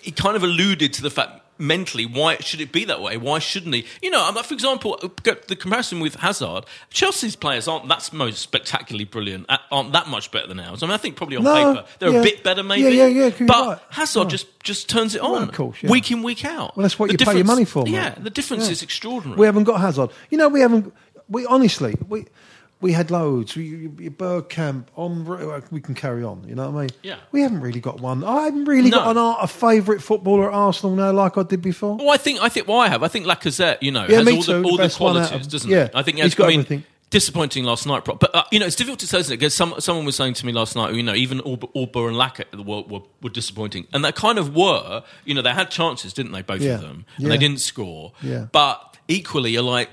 he kind of alluded to the fact mentally why should it be that way why shouldn't he you know for example the comparison with hazard chelsea's players aren't that most spectacularly brilliant aren't that much better than ours i mean i think probably on No, paper they're yeah. a bit better maybe Yeah, yeah, yeah, but right. hazard Right. just just turns it on Well, of course, yeah. week in week out Well, that's what The you pay your money for, mate. yeah the difference Yeah. is extraordinary We haven't got Hazard. You know, we haven't. We honestly, we we had loads. We, we- Bergkamp on. We can carry on. You know what I mean? Yeah. We haven't really got one. I haven't really No. got an, art- a favourite footballer at Arsenal now, like I did before. Well, I think I think what I have. I think Lacazette, you know, Yeah, has all too, the the all the out qualities, of- doesn't yeah, he? I think he he's has, got I mean, everything. Disappointing last night, but uh, you know it's difficult to say, isn't it? Because some, someone was saying to me last night, you know, even Auba, and Lacazette were, were, were disappointing, and they kind of were. You know, they had chances, didn't they? Both Yeah, of them, and yeah. they didn't score. Yeah. But equally, you're like.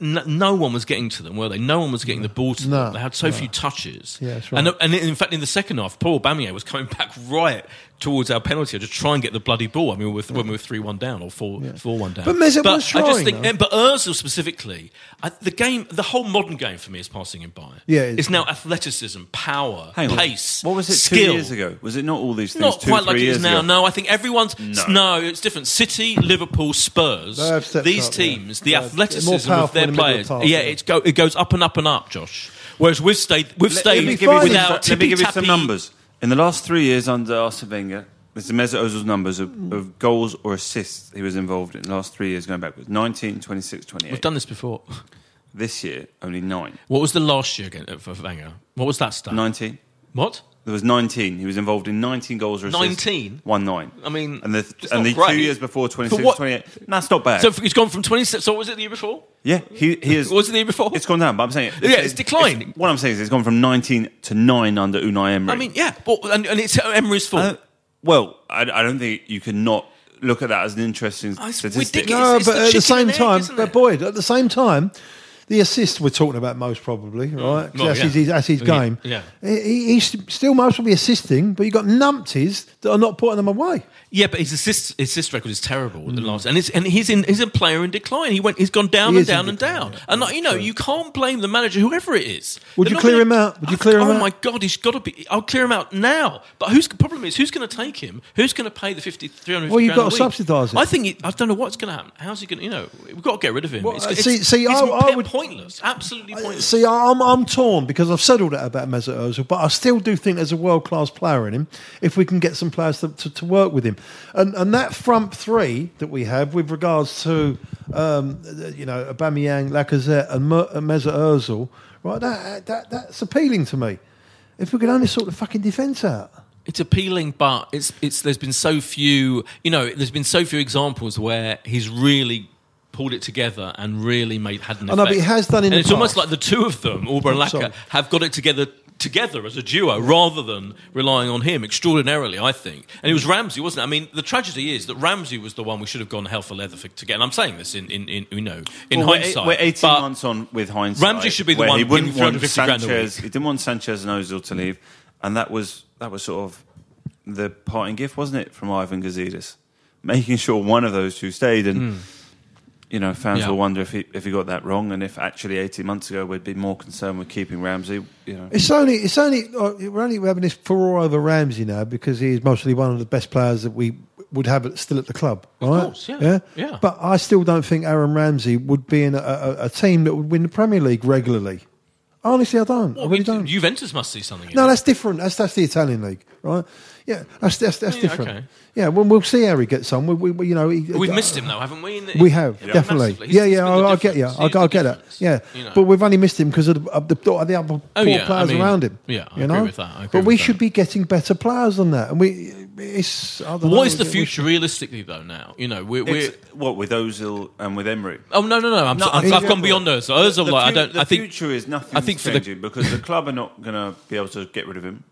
No, no one was getting to them, were they? No one was getting the ball to No, them. They had so few touches. Yeah, right. And, uh, and in fact, in the second half, Paul Bamier was coming back right, towards our penalty area to try and get the bloody ball. I mean, with, when we were three one down or four four one down. But Mesut was I just trying, think, though. and- but Özil specifically, I, the game, the whole modern game for me is passing him by. Yeah, it is. it's now athleticism, power, Hang on. pace. What was it skill. two years ago? Was it not all these things? Not two, quite three like it years is now. ago? No, I think everyone's No. no. It's different. City, Liverpool, Spurs. They have stepped These up, yeah. teams, the Yeah, athleticism of their in of players. the park, yeah, yeah. it's go, it goes up and up and up, Josh. Whereas we've stayed, we've Let- stayed let me give you some- without let me give you some numbers. In the last three years under Arsene Wenger, Mr. Mesut Ozil's numbers of, of goals or assists he was involved in the last three years going backwards. 19, 26, 28. We've done this before. This year, only nine. What was the last year again uh, for Wenger? What was that stat? 19. What? There was 19. He was involved in 19 goals or assists. 19? One nine. I mean, and the, it's and not the great. two years before 26, what- 28. That's not bad. So he's gone from 26. So what was it the year before? yeah, he, he is. was it the year before? It's gone down, but I'm saying. Yeah, it's declining. what I'm saying is it's gone from 19 to 9 under Unai Emery. I mean, yeah, but, and, and it's Emery's fault. Uh, well, I, I don't think you can not look at that as an interesting it's statistic. ridiculous. No, it's but the at the same egg, time, but it? Boyd, at the same time, the assist we're talking about most probably, right? Mm. Well, that's, yeah. his, that's his game. yeah. He, he's still mostly assisting, but you've got numpties that are not putting them away. Yeah, but his assist assist record is terrible. The last, and it's and he's in he's a player in decline. He went he's gone down He and down and down. yeah. And like, you know, you can't blame the manager, whoever it is. Would They're you clear gonna- him out? Would you clear him oh out? my god, he's got to be. I'll clear him out now. But who's the problem is who's going to take him? Who's going to pay the 50, 350 Well, you've got to subsidise him. I think it, I don't know what's going to happen. How's he going to? You know, we've got to get rid of him. Well, it's, uh, it's, see- see, I- I would- pointless. Absolutely pointless. See, I'm, I'm torn because I've said all that about Mesut Ozil, but I still do think there's a world class player in him if we can get some players to, to, to work with him. And and that front three that we have with regards to um, you know Aubameyang, Lacazette, and Mesut Ozil, right? That, that that's appealing to me. If we could only sort the fucking defence out. It's appealing, but it's it's. There's been so few. You know, there's been so few examples where he's really pulled it together and really made had an oh, I effect. know, but he has done in and the it's almost like the two of them, Aubrey and oh, Sorry. Laka, have got it together together as a duo rather than relying on him extraordinarily. I think, and it was Ramsey, wasn't it? I mean, the tragedy is that Ramsey was the one we should have gone hell for leather for, to get. And I'm saying this in, in, in you know in Well, we're- hindsight. We're 18 but months on with hindsight. Ramsey should be the one He wouldn't giving want 350 grand a Sanchez. He didn't want Sanchez and Ozil to leave, and that was that was sort of the parting gift, wasn't it, from Ivan Gazidis, making sure one of those two stayed. And hmm. You know, fans Yeah. will wonder if he if he got that wrong, and if actually 18 months ago we'd be more concerned with keeping Ramsey. You know, It's only, it's only, uh, we're only having this furore over Ramsey now because he's mostly one of the best players that we would have still at the club. Of right? course, yeah, yeah. But I still don't think Aaron Ramsey would be in a, a, a team that would win the Premier League regularly. Honestly, I don't. I really don't. Juventus must see something. in no, it. that's different. That's that's the Italian league, right? Yeah, that's that's, that's Yeah, different. okay. Yeah, well, we'll see how he gets on. We, we, we- you know, he, We've uh, missed him though, haven't we? in the- We have Yeah. definitely. He's- Yeah, yeah. been the I, I get you. I, He's I the get it. Yeah, you know. but we've only missed him because of the, of the, the other poor Oh, yeah, I players mean, around him. yeah, I you agree know? with that, agree but we with should that. be getting better players than that. And we, it's. I don't know, What is the we- we future realistically though? Now you know we're. we're what with Ozil and with Emery. oh no no no! I'm No, so, I I've, I've gone beyond those. Ozil, I don't. The I think future is nothing. I think for the changing because the club are not going to be able to get rid of him.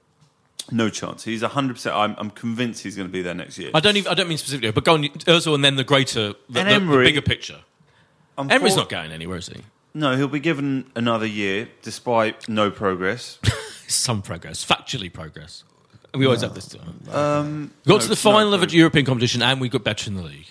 No chance. He's hundred percent. I'm, I'm convinced he's going to be there next year. I don't even. I don't mean specifically, but going on Ozil and then the greater, the, And the- the Emery- bigger picture. I'm Emery's not going anywhere, is he? No, he'll be given another year despite no progress. Some progress, factually progress. We always have this. Um, we got no, to the no final of a. European competition, and we got better in the league.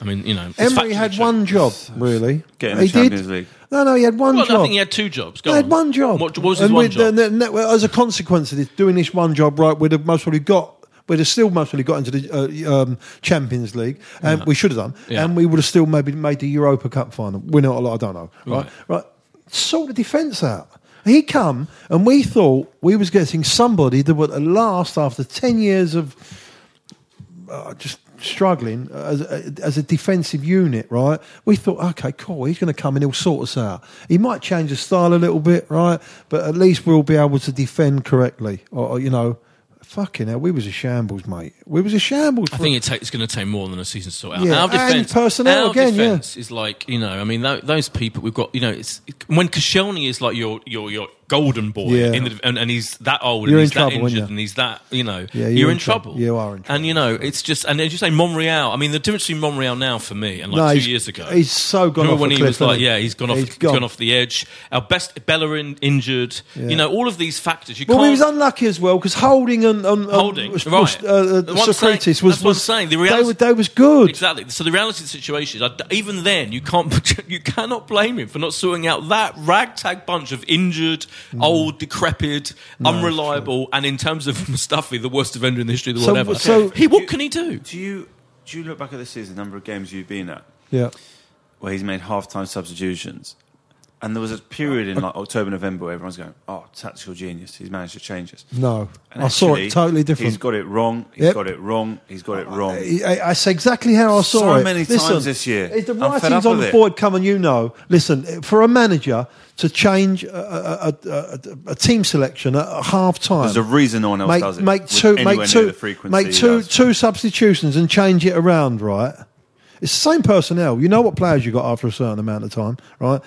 I mean, you know, Emery had true. one job, really. Getting he the Champions did. League. No, no, he had one Well, job. I think he had two jobs. Go He had one job. What, what was his and one with- job? and- and- and as a consequence of this, doing this one job right, we'd have most probably got. We'd have still most probably got into the uh, um, Champions League, and we should have done, Yeah. and we would have still maybe made the Europa Cup final. we Win it, lot. I don't know. Right, Right. right. Sort the defence out. He come, and we thought we was getting somebody that would at last, after ten years of uh, just struggling as a, as a defensive unit, right? We thought, okay, cool, he's going to come and he'll sort us out. He might change his style a little bit, right? But at least we'll be able to defend correctly, or, or, you know. Fucking hell, we was a shambles, mate. We was a shambles. I think it take, it's going to take more than a season to sort out. Yeah, our and defense, personnel our again, yeah. defense is like you know. I mean, tho- those people we've got. You know, it's when Koscielny is like your your your golden boy, Yeah. in the, and, and he's that old, You're and he's in that trouble, injured, and he's that, you know, Yeah, you're, you're in, in trouble. trouble. You are in And you know, it's just, and as you say, Monreal. I mean, the difference between Monreal now for me and like No, two years ago. he's so gone Remember off when he cliff, was like, he? yeah, he's gone off, He's gone. gone. off the edge. Our best Bellerin injured. Yeah. You know, all of these factors. You Well, he was unlucky as well because Holding and, Holding, was, right. uh, uh. Sokratis was, That's what I'm was saying. The they, reality- were, they was good. Exactly. So the reality of the situation is, even then, you can't, you cannot blame him for not sorting out that ragtag bunch of injured, Mm. old, decrepit, unreliable, and in terms of Mustafi, the worst defender in the history of the So- world ever. so- he, what can he do? Do you do you look back at this season, the number of games you've been at, Yeah. where he's made half-time substitutions, and there was a period in like October, November where everyone's going, "Oh, tactical genius! He's managed to change us." No, And I saw it totally different. He's got it wrong. He's Yep. got it wrong. He's got it wrong. I, I, I say exactly how I saw it. So many listen, times this year. If the writing's up on the board, come and you know. Listen, for a manager to change a, a, a, a, team selection at half time, There's a reason no one else make, does it. make two, make two, the frequency make two, two substitutions and change it around. Right, it's the same personnel. You know what players you got after a certain amount of time, right?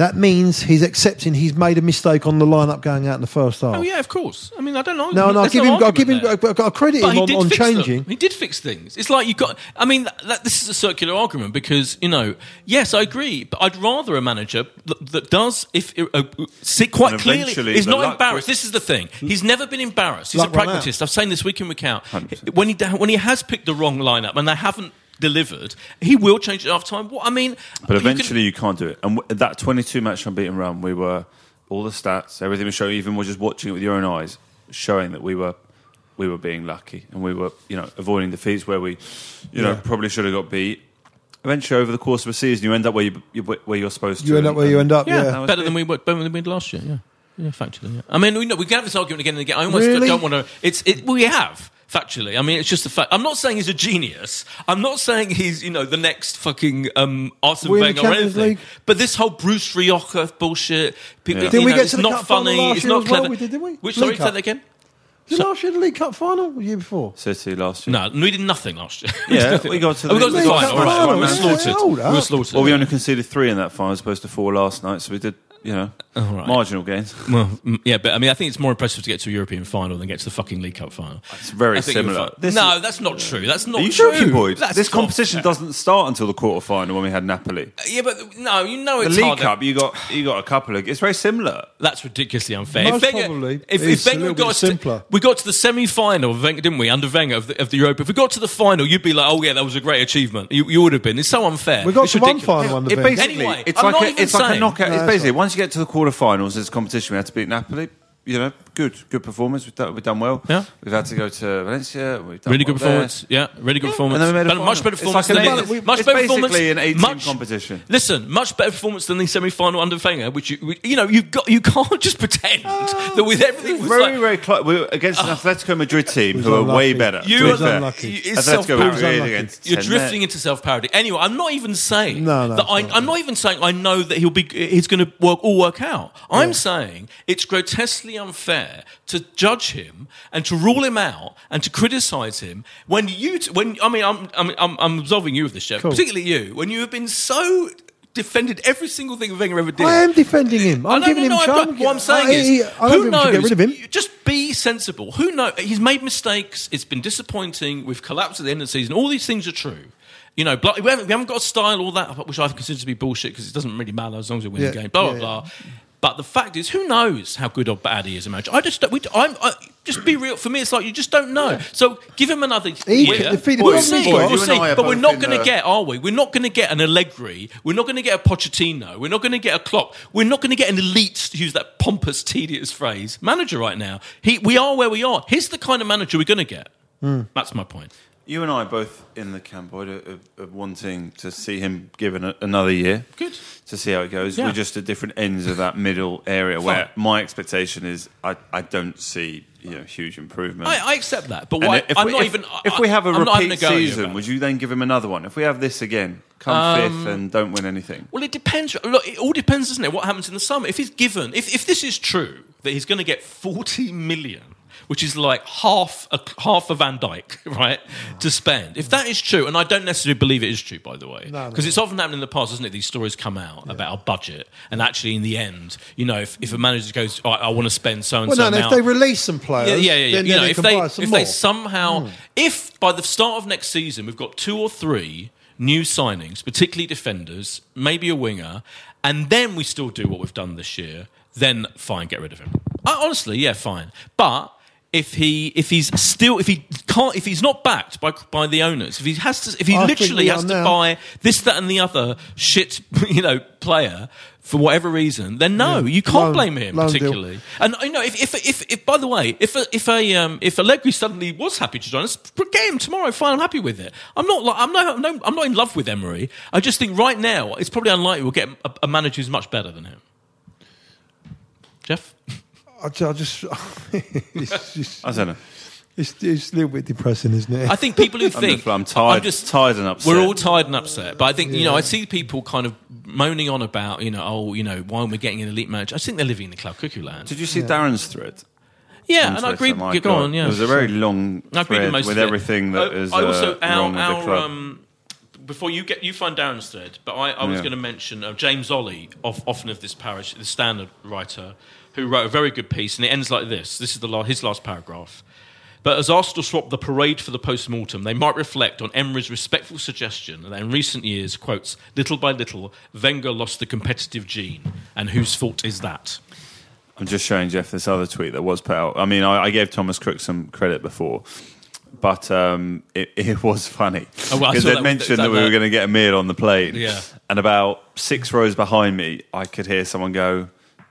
That means he's accepting he's made a mistake on the lineup going out in the first half. Oh yeah, of course. I mean, I don't know. No, no, I There's give him, I argument give him, there. I, I credit But him on, on fix them. changing. He did fix things. It's like you got. I mean, that, that, this is a circular argument because you know. Yes, I agree, but I'd rather a manager that, that does, if uh, see quite clearly, eventually is not embarrassed. will- This is the thing. He's never been embarrassed. He's a pragmatist. I've saying this week in week out. 100%. When he when he has picked the wrong lineup and they haven't delivered, he will change it after time. What I mean, But you can- eventually you can't do it. And w- that 22 match unbeaten run, we were all the stats, everything was showing. Even was just watching it with your own eyes, showing that we were we were being lucky and we were you know avoiding defeats where we you know Yeah. probably should have got beat. Eventually, over the course of a season, you end up where you, you where you're supposed to. You end up where you end up. yeah, Yeah, better than we were better than we did last year. Yeah, yeah, factually. Yeah. I mean, we know we can have this argument again and again. I almost Really? don't want to. It's it. We have factually. I mean, it's just a fact. I'm not saying he's a genius. I'm not saying he's you know the next fucking um, Arsene Win the Wenger or Champions anything. League. But this whole Bruce Rioch bullshit. People, Yeah. Did you we know, get it's to the not cup final funny. last It's year not as well? We did, didn't we? Which League sorry, say Cup. that again. Was it last year the League Cup final? The year before? City last year. No, we did nothing last year. Yeah, we got to Oh, we got to the League final. Cup all right, final, we were slaughtered. We were slaughtered. Well, we only conceded three in that final as opposed to four last night, so we did you know Oh, right. marginal gains. Well, yeah, but I mean, I think it's more impressive to get to a European final than get to the fucking League Cup final. It's very I similar. This no, is- that's not true. That's not Are you true. joking, Boyd? That's this not competition fair. doesn't start until the quarter final when we had Napoli. Uh, yeah, but no, you know The League harder. Cup, you got you got a couple of. It's very similar. That's ridiculously unfair. Most if Wenger, probably. if, It's if Wenger little got bit us to- simpler. we got to the semi-final, didn't we? Under Wenger of the, of the Europa. If we got to the final, you'd be like, "Oh yeah, that was a great achievement." You, you would have been. It's so unfair. We got It's to one ridiculous. final under It basically, Anyway, it's I'm like a, it's like a knockout. It's basically once you get to the quarterfinals, there's competition. We had to beat Napoli. You know, good, good performance. We've done, we've done well. Yeah. we've had to go to Valencia. We've done Really well good there. performance. Yeah, really good performance. And then we made a Better- much final. better It's performance like than an the, much it's better basically performance. an eight-team much, competition. Listen, much better performance than the semi-final under Wenger, which you, which- you know you got you can't just pretend ah. that with everything was Very, like, very close. We were against an ah. Atletico Madrid team who are way better. You are unlucky. You- it's Atletico self-parody. Madrid unlucky. against You're drifting into self-parody. Anyway, I'm not even saying No, no, that I, I'm not even saying I know that he'll be. He's going to work all work out. I'm saying it's grotesquely unfair to judge him and to rule him out and to criticise him when you. T- when I mean, I'm I'm I'm, I'm absolving you of this, Chef. Cool. Particularly you, when you have been so defended every single thing Wenger ever did. I am defending him. I'm I giving no, him no, chance. but What I'm saying I, is, I don't who knows? get rid of him. Just be sensible. Who knows? He's made mistakes. It's been disappointing. We've collapsed at the end of the season. All these things are true. You know, we, haven't, we haven't got a style, all that, which I consider to be bullshit because it doesn't really matter as long as we win Yeah, the game. Blah blah yeah, blah. But the fact is, who knows how good or bad he is a manager? I just, don't- we, I'm, I, just be real. For me, it's like you just don't know. So give him another He year. can- if he- we'll Boyd, see. Boyd, We'll see. But we're not going to the- get, are we? We're not going to get an Allegri. We're not going to get a Pochettino. We're not going to get a Klopp. We're not going to get an elite, to use that pompous, tedious phrase, manager right now. He, we are where we are. He's the kind of manager we're going to get. Hmm. That's my point. You and I both in the camp Boyd, of, of, wanting to see him given a, another year. Good. To see how it goes. Yeah. We're just at different ends of that middle area where my expectation is I, I don't see you know huge improvement. I, I accept that, but why, if I'm we, not if, even. if we have a I'm repeat go at you season, would you then give him another one? If we have this again, come Um, fifth and don't win anything. Well, it depends. Look, it all depends, doesn't it? What happens in the summer? If he's given, if, if this is true that he's going to get 40 million, which is like half a half a Van Dijk, right, to spend. If that is true, and I don't necessarily believe it is true, by the way, No, no, because no. it's often happened in the past, isn't it? These stories come out about our budget, and actually, in the end, you know, if, if a manager goes, "Oh, I, I want to spend so and Well, so no, no, if they release some players, yeah, yeah, yeah. yeah. then, you then know, if they if more. they somehow, hmm. if by the start of next season we've got two or three new signings, particularly defenders, maybe a winger, and then we still do what we've done this year, then fine, get rid of him. Honestly, yeah, fine. But if he if he's still if he can't if he's not backed by by the owners, if he has to if he I literally has to now. buy this that and the other shit you know player for whatever reason, then no, you can't Loan- blame him loan deal. particularly. And you know, if, if, if, if by the way, if a, if a um, if Allegri suddenly was happy to join us, get him tomorrow. Fine, I'm happy with it. I'm not like I'm not no, I'm not in love with Emery. I just think right now it's probably unlikely we'll get a, a manager who's much better than him. Jeff, I ju- I just, it's, just I don't know. it's, it's a little bit depressing, isn't it? I think people who think I'm tired. I'm just tired and upset. We're all tired and upset, but I think you know I see people kind of moaning on about you know oh you know why aren't we getting an elite manager? I think they're living in the cloud cuckoo land. Did you see Darren's thread? yeah, and I agree. My Go God. on, yeah. It was a very long I with thread with everything that Uh, is I also uh, our, wrong with the club. um, before you get you find Darren's thread, but I, I was Yeah. going to mention uh, James Olley, of, often of this parish, the Standard writer, who wrote a very good piece, and it ends like this. This is the la- his last paragraph. But as Arsenal swap the parade for the post-mortem, they might reflect on Emery's respectful suggestion that in recent years, quotes, little by little, Wenger lost the competitive gene. And whose fault is that? I'm just showing Jeff this other tweet that was put out. I mean, I, I gave Thomas Crook some credit before, but um, it, it was funny Oh, well, I because they that- mentioned that- that, we were going to get a meal on the plane. Yeah. And about six rows behind me, I could hear someone go.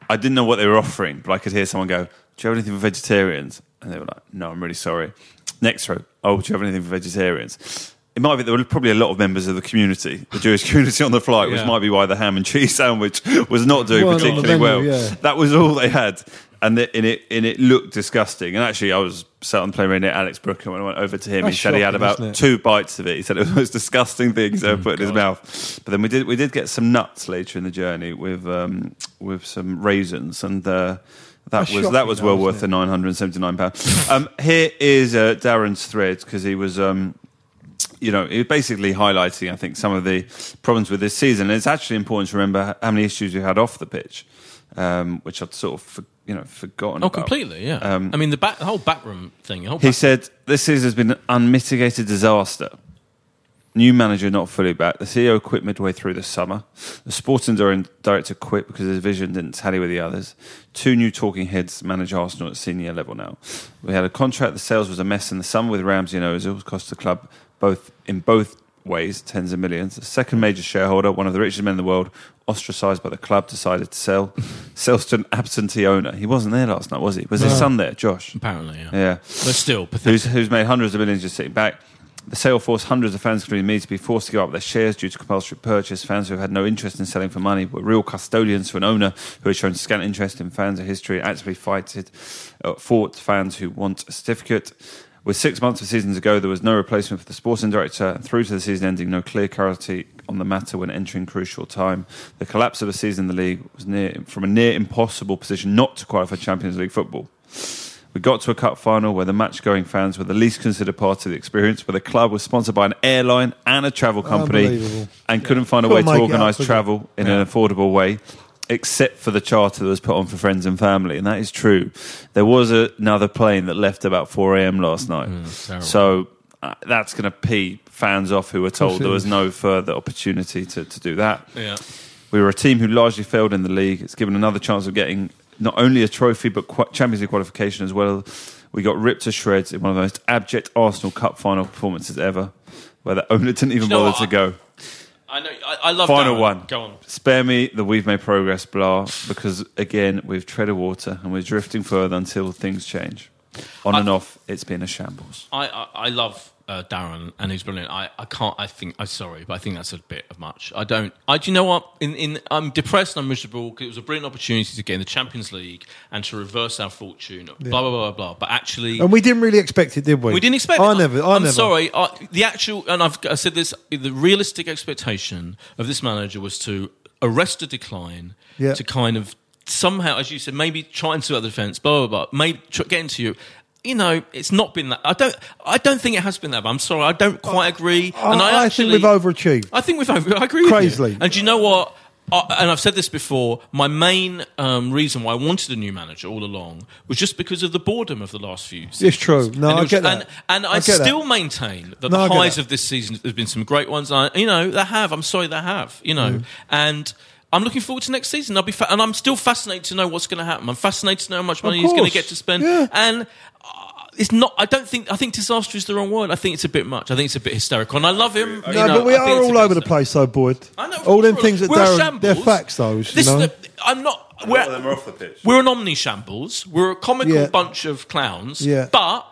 I didn't know what they were offering, but I could hear someone go, "Do you have anything for vegetarians?" And they were like, "No, I'm really sorry." Next row, "Oh, do you have anything for vegetarians?" It might be there were probably a lot of members of the community, the Jewish community on the flight, which Yeah. might be why the ham and cheese sandwich was not doing Weren't on the particularly menu, well. yeah. That was all they had, and it, and it and it looked disgusting. And actually, I was sat on the plane right near Alex Brooker when I went over to him. That's he said he had about two bites of it. He said it was the most disgusting thing he's ever put in his mouth. But then we did we did get some nuts later in the journey with um, with some raisins, and uh, that That's was that was well worth it? the nine hundred and seventy nine pounds. um, here is uh, Darren's thread because he was. Um, you know, it basically highlighting, I think, some of the problems with this season. And it's actually important to remember how many issues we had off the pitch, um, which I'd sort of, you know, forgotten. Oh, about. completely, yeah. Um, I mean, the, back, the whole backroom thing. Whole He back- said, This season has been an unmitigated disaster. New manager not fully back. The CEO quit midway through the summer. The sporting dir- director quit because his vision didn't tally with the others. Two new talking heads manage Arsenal at senior level now. We had a contract. The sales was a mess in the summer with Ramsey and Ozil. Cost the club both in both ways tens of millions. The second major shareholder, one of the richest men in the world, ostracised by the club, decided to sell. Sells to an absentee owner. He wasn't there last night, was he? Was his son there, Josh? Apparently, yeah. Yeah But still, pathetic. who's, who's made hundreds of millions just sitting back. The sale forced hundreds of fans, including me, to be forced to give up their shares due to compulsory purchase. Fans who had no interest in selling for money were real custodians for an owner who had shown scant interest in fans of history, actively fighted, uh, fought fans who want a certificate. With six months of season to go, there was no replacement for the sporting director, and through to the season ending, no clear clarity on the matter when entering crucial time. The collapse of a season in the league was near, from a near impossible position not to qualify for Champions League football. We got to a cup final where the match going fans were the least considered part of the experience, where the club was sponsored by an airline and a travel company and couldn't find a way to make it up, organise travel in an affordable way, except for the charter that was put on for friends and family. And that is true. There was a, another plane that left about 4 a.m. last night. terrible. so uh, that's going to pee fans off who were told there was no further opportunity to, to do that. yeah. We were a team who largely failed in the league. It's given another chance of getting not only a trophy but qu- Champions League qualification as well. We got ripped to shreds in one of the most abject Arsenal Cup final performances ever, where the owner didn't even you know bother what? to go. I know. I, I love Final one. Go on. Spare me the we've made progress blah because again we've treaded water and we're drifting further until things change. On and off, it's been a shambles. I, I, I love uh, Darren, and he's brilliant. I, I can't. I think. I'm sorry, but I think that's a bit of much. I don't. I do you know what? In, in I'm depressed. and I'm miserable because it was a brilliant opportunity to get in the Champions League and to reverse our fortune. Blah blah blah blah. But actually, And we didn't really expect it, did we? we didn't expect. I it. never. I I'm never. sorry. I, the actual, and I've I said this. The realistic expectation of this manager was to arrest a decline, Yeah. to kind of somehow, as you said, maybe try and sort out the defence, blah blah blah, maybe tr- get into you. You know, it's not been that. I don't. I don't think it has been that. Bad. I'm sorry. I don't quite agree. and I, I, actually, think we've overachieved. I think we've over. I agree with Crazily. And do you know what? Uh, and I've said this before. My main um, reason why I wanted a new manager all along was just because of the boredom of the last few. Seasons. It's true. No, And I was- get that. And, and I, I get that. still maintain that No, the highs that. of this season there's been some great ones. I, you know, they have. I'm sorry, they have. You Mm. know, and. I'm looking forward to next season. I'll be, fa- and I'm still fascinated to know what's going to happen. I'm fascinated to know how much money he's going to get to spend. Yeah. And uh, it's not. I don't think. I think disaster is the wrong word. I think it's a bit much. I think it's a bit hysterical. And I love him. you No, know, but we I are all over the place, though, Boyd. I know. All them we're- things that Darren, they're shambles. facts, those. You This is know? the, I'm not. We're, lot them off the pitch. we're an omni shambles. We're a comical Yeah. bunch of clowns. Yeah. But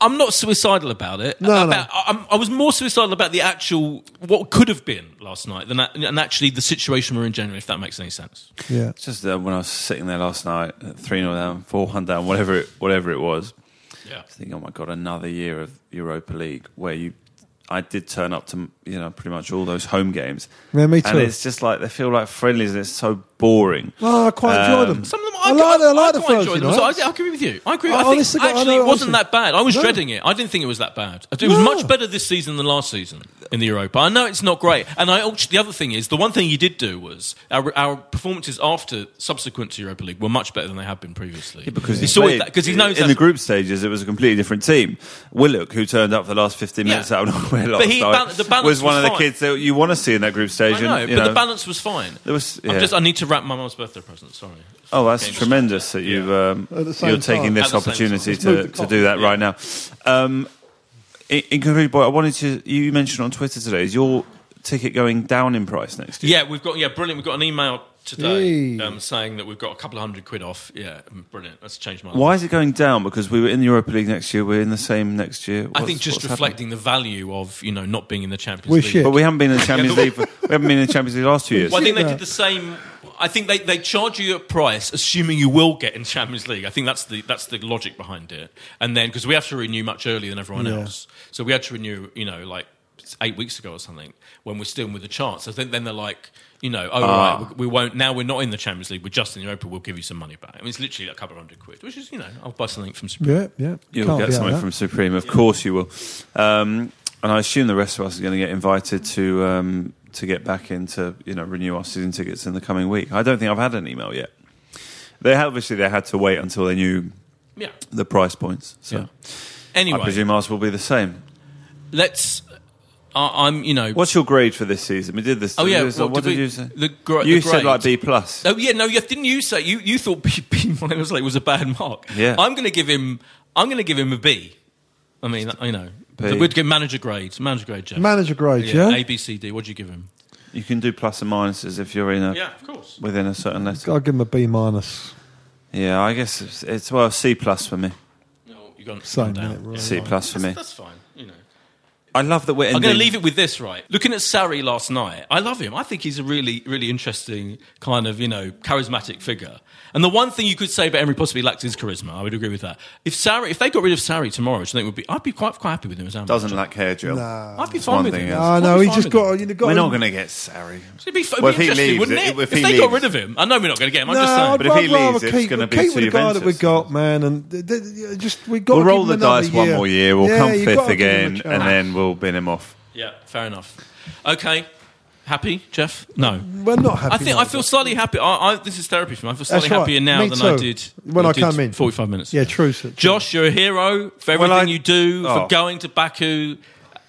I'm not suicidal about it. No, no. I'm, I was more suicidal about the actual what could have been last night than that, and actually the situation we're in generally. If that makes any sense. yeah. It's Just uh, when I was sitting there last night, three 0 down, four one down, whatever it, whatever it was. Yeah. I was thinking, oh my god, another year of Europa League where you. I did turn up to you know pretty much all those home games. Yeah, me too. And it's just like they feel like friendlies, and it's so boring. Oh, I quite enjoy Um, them. Some of them I I, like, I like the quite Thursday enjoyed them. So I. I agree with you. I agree. I I, think honestly- I actually know- it wasn't honestly- that bad. I was No. dreading it. I didn't think it was that bad. It was No. much better this season than last season in the Europa. I know it's not great. And I the other thing is the one thing you did do was our, our performances after subsequent to Europa League were much better than they have been previously. Because he he saw played- it because he knows in that's- the group stages it was a completely different team. Willock, who turned up for the last fifteen minutes Yeah. minutes out of nowhere last But he- night, bal- the balance was one was of the kids that you want to see in that group stage. I know, and, but you the balance was fine. There was- I'm yeah. just, I need to wrap my mum's birthday present. Sorry. Oh, that's Getting tremendous that you um, At the same you're taking time. this At the same opportunity time. Let's move to, to do that Yeah. right now. Um, in, in conclusion, boy, I wanted to. You mentioned on Twitter today is your ticket going down in price next year? Yeah, we've got yeah, brilliant. We've got an email today um, saying that we've got a couple of hundred quid off. Yeah, brilliant. That's changed my life. Why is it going down? Because we were in the Europa League next year. We're in the same next year. I think just what's reflecting the value of you know not being in the Champions We're League. shit. But we haven't been in the Champions League. For, we haven't been in the Champions League last two years. Well, I think they did the same. I think they, they charge you a price, assuming you will get in Champions League. I think that's the that's the logic behind it. And then because we have to renew much earlier than everyone Yeah. else, so we had to renew, you know, like eight weeks ago or something, when we're still with a chance. I think then they're like, you know, oh Ah. right, we, we won't. Now we're not in the Champions League. We're just in the Europa. We'll give you some money back. I mean, it's literally a couple of hundred quid, which is you know, I'll buy something from Supreme. Yeah, yeah. You'll Can't get something of from. Supreme, of course you will. Um, and I assume the rest of us are going to get invited to um, to get back into you know renew our season tickets in the coming week. I don't think I've had an email yet. They obviously they had to wait until they knew Yeah. the price points. So Yeah. Anyway, I presume ours will be the same. let's. Uh, I'm, you know. What's your grade for this season? We did this. Oh yeah, well, what did, we- you say? The, gr- you the said like. B plus. Oh yeah, no, you, didn't you say you, you thought B, B minus like was a bad mark? Yeah. I'm going to give him. I'm going to give him a B. I mean, you know, B. we'd give manager grades. Manager grade, Jeff. Manager grades, yeah? A, B, C, D. What do you give him? You can do plus and minuses if you're in a Yeah, of course. within a certain letter. I'll give him a B minus. Yeah, I guess it's, it's well C plus for me. No, you're going Same, down. innit, right. C plus for me. That's fine. You know. I love that we're I'm going to leave it with this, right? Looking at Sarri last night, I love him. I think he's a really, really interesting kind of, you know, charismatic figure. And the one thing you could say about Emery possibly lacks is charisma. I would agree with that. If Sarri, if they got rid of Sarri tomorrow, which I think would be, I'd be quite, quite happy with him as our Doesn't lack hair gel. I'd be It's fine with thing him. else. I'd no, be he's just got, him. you know, got We're him- not going to get Sarri. It'd be, it'd Well, be if he interesting, leaves, wouldn't it- it? if If, he they got rid of him, I know we're not going to get him. I'm No, just saying. I'd But if he rather leaves, it's keep, gonna be keep with the guy that we Juventus. got, man, and th- th- just we got. We'll to roll give the him dice one more year. We'll come fifth gotta give him a again, and then we'll bin him off. Yeah, fair enough. Okay, happy, Jeff? No. We're not happy. I think no, I feel but- slightly happy. I, I, this is therapy for me. I feel slightly right. happier now Me than too. I did When I did come in. 45 minutes. Yeah, ago. true. sir. Josh, you're a hero for everything I- you do, Oh. for going to Baku.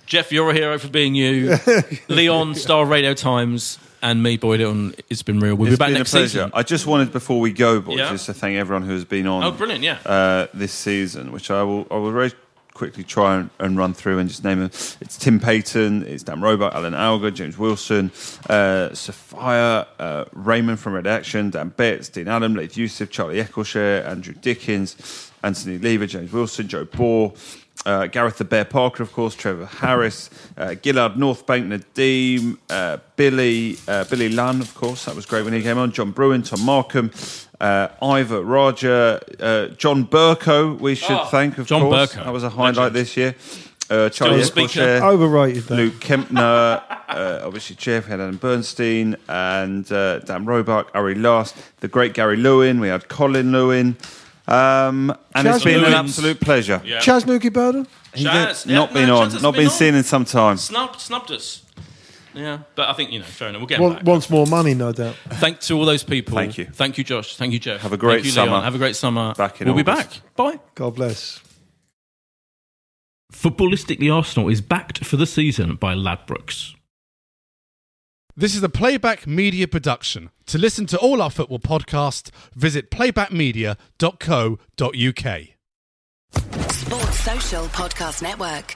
Jeff, you're a hero for being you. Leon, Star Radio Times, and me, Boyd Hilton. It's been real. We'll It's be back been next a pleasure. season. I just wanted before we go, boys, Yeah. just to thank everyone who has been on. Oh, brilliant, yeah. Uh, this season, which I will, I will very quickly try and, and run through and just name them. It's Tim Payton, it's Dan Roebuck, Alan Alger, James Wilson, uh, Sophia, uh, Raymond from Redaction, Dan Betts, Dean Adam, Leith Youssef, Charlie Eccleshare, Andrew Dickens, Anthony Lever, James Wilson, Joe Bohr. Uh, Gareth the Bear Parker, of course, Trevor Harris, uh, Gillard Northbank, Nadeem, uh, Billy, uh, Billy Lunn, of course, that was great when he came on. John Bruin, Tom Markham, uh, Ivor Roger, uh, John Burko, we should Oh, thank, of John course. Burko. That was a highlight Legend. this year. Uh, Charlie Still a. Eccleshare, Overrated. That. Luke Kempner, uh, obviously Jeff, we had Adam Bernstein, and uh, Dan Roebuck, Ari Last, the great Gary Lewin, we had Colin Lewin. Um, and it's been an absolute pleasure. Yeah. Chaz Nuki Burden? Chaz, been- not yeah, been no, Chaz on, hasn't not been been on. seen in some time. Snubbed, snubbed us. Yeah, but I think you know, fair enough. We'll get him Want, back. wants more money, no doubt. Thank to all those people. Thank you. Thank you, Josh. Thank you, Jeff. Have a great Thank you, Leon. summer. Have a great summer. Back in We'll be back. Bye. God bless. Footballistically Arsenal is backed for the season by Ladbrokes. This is a Playback Media production. To listen to all our football podcasts, visit playbackmedia.co.uk. Sports Social Podcast Network.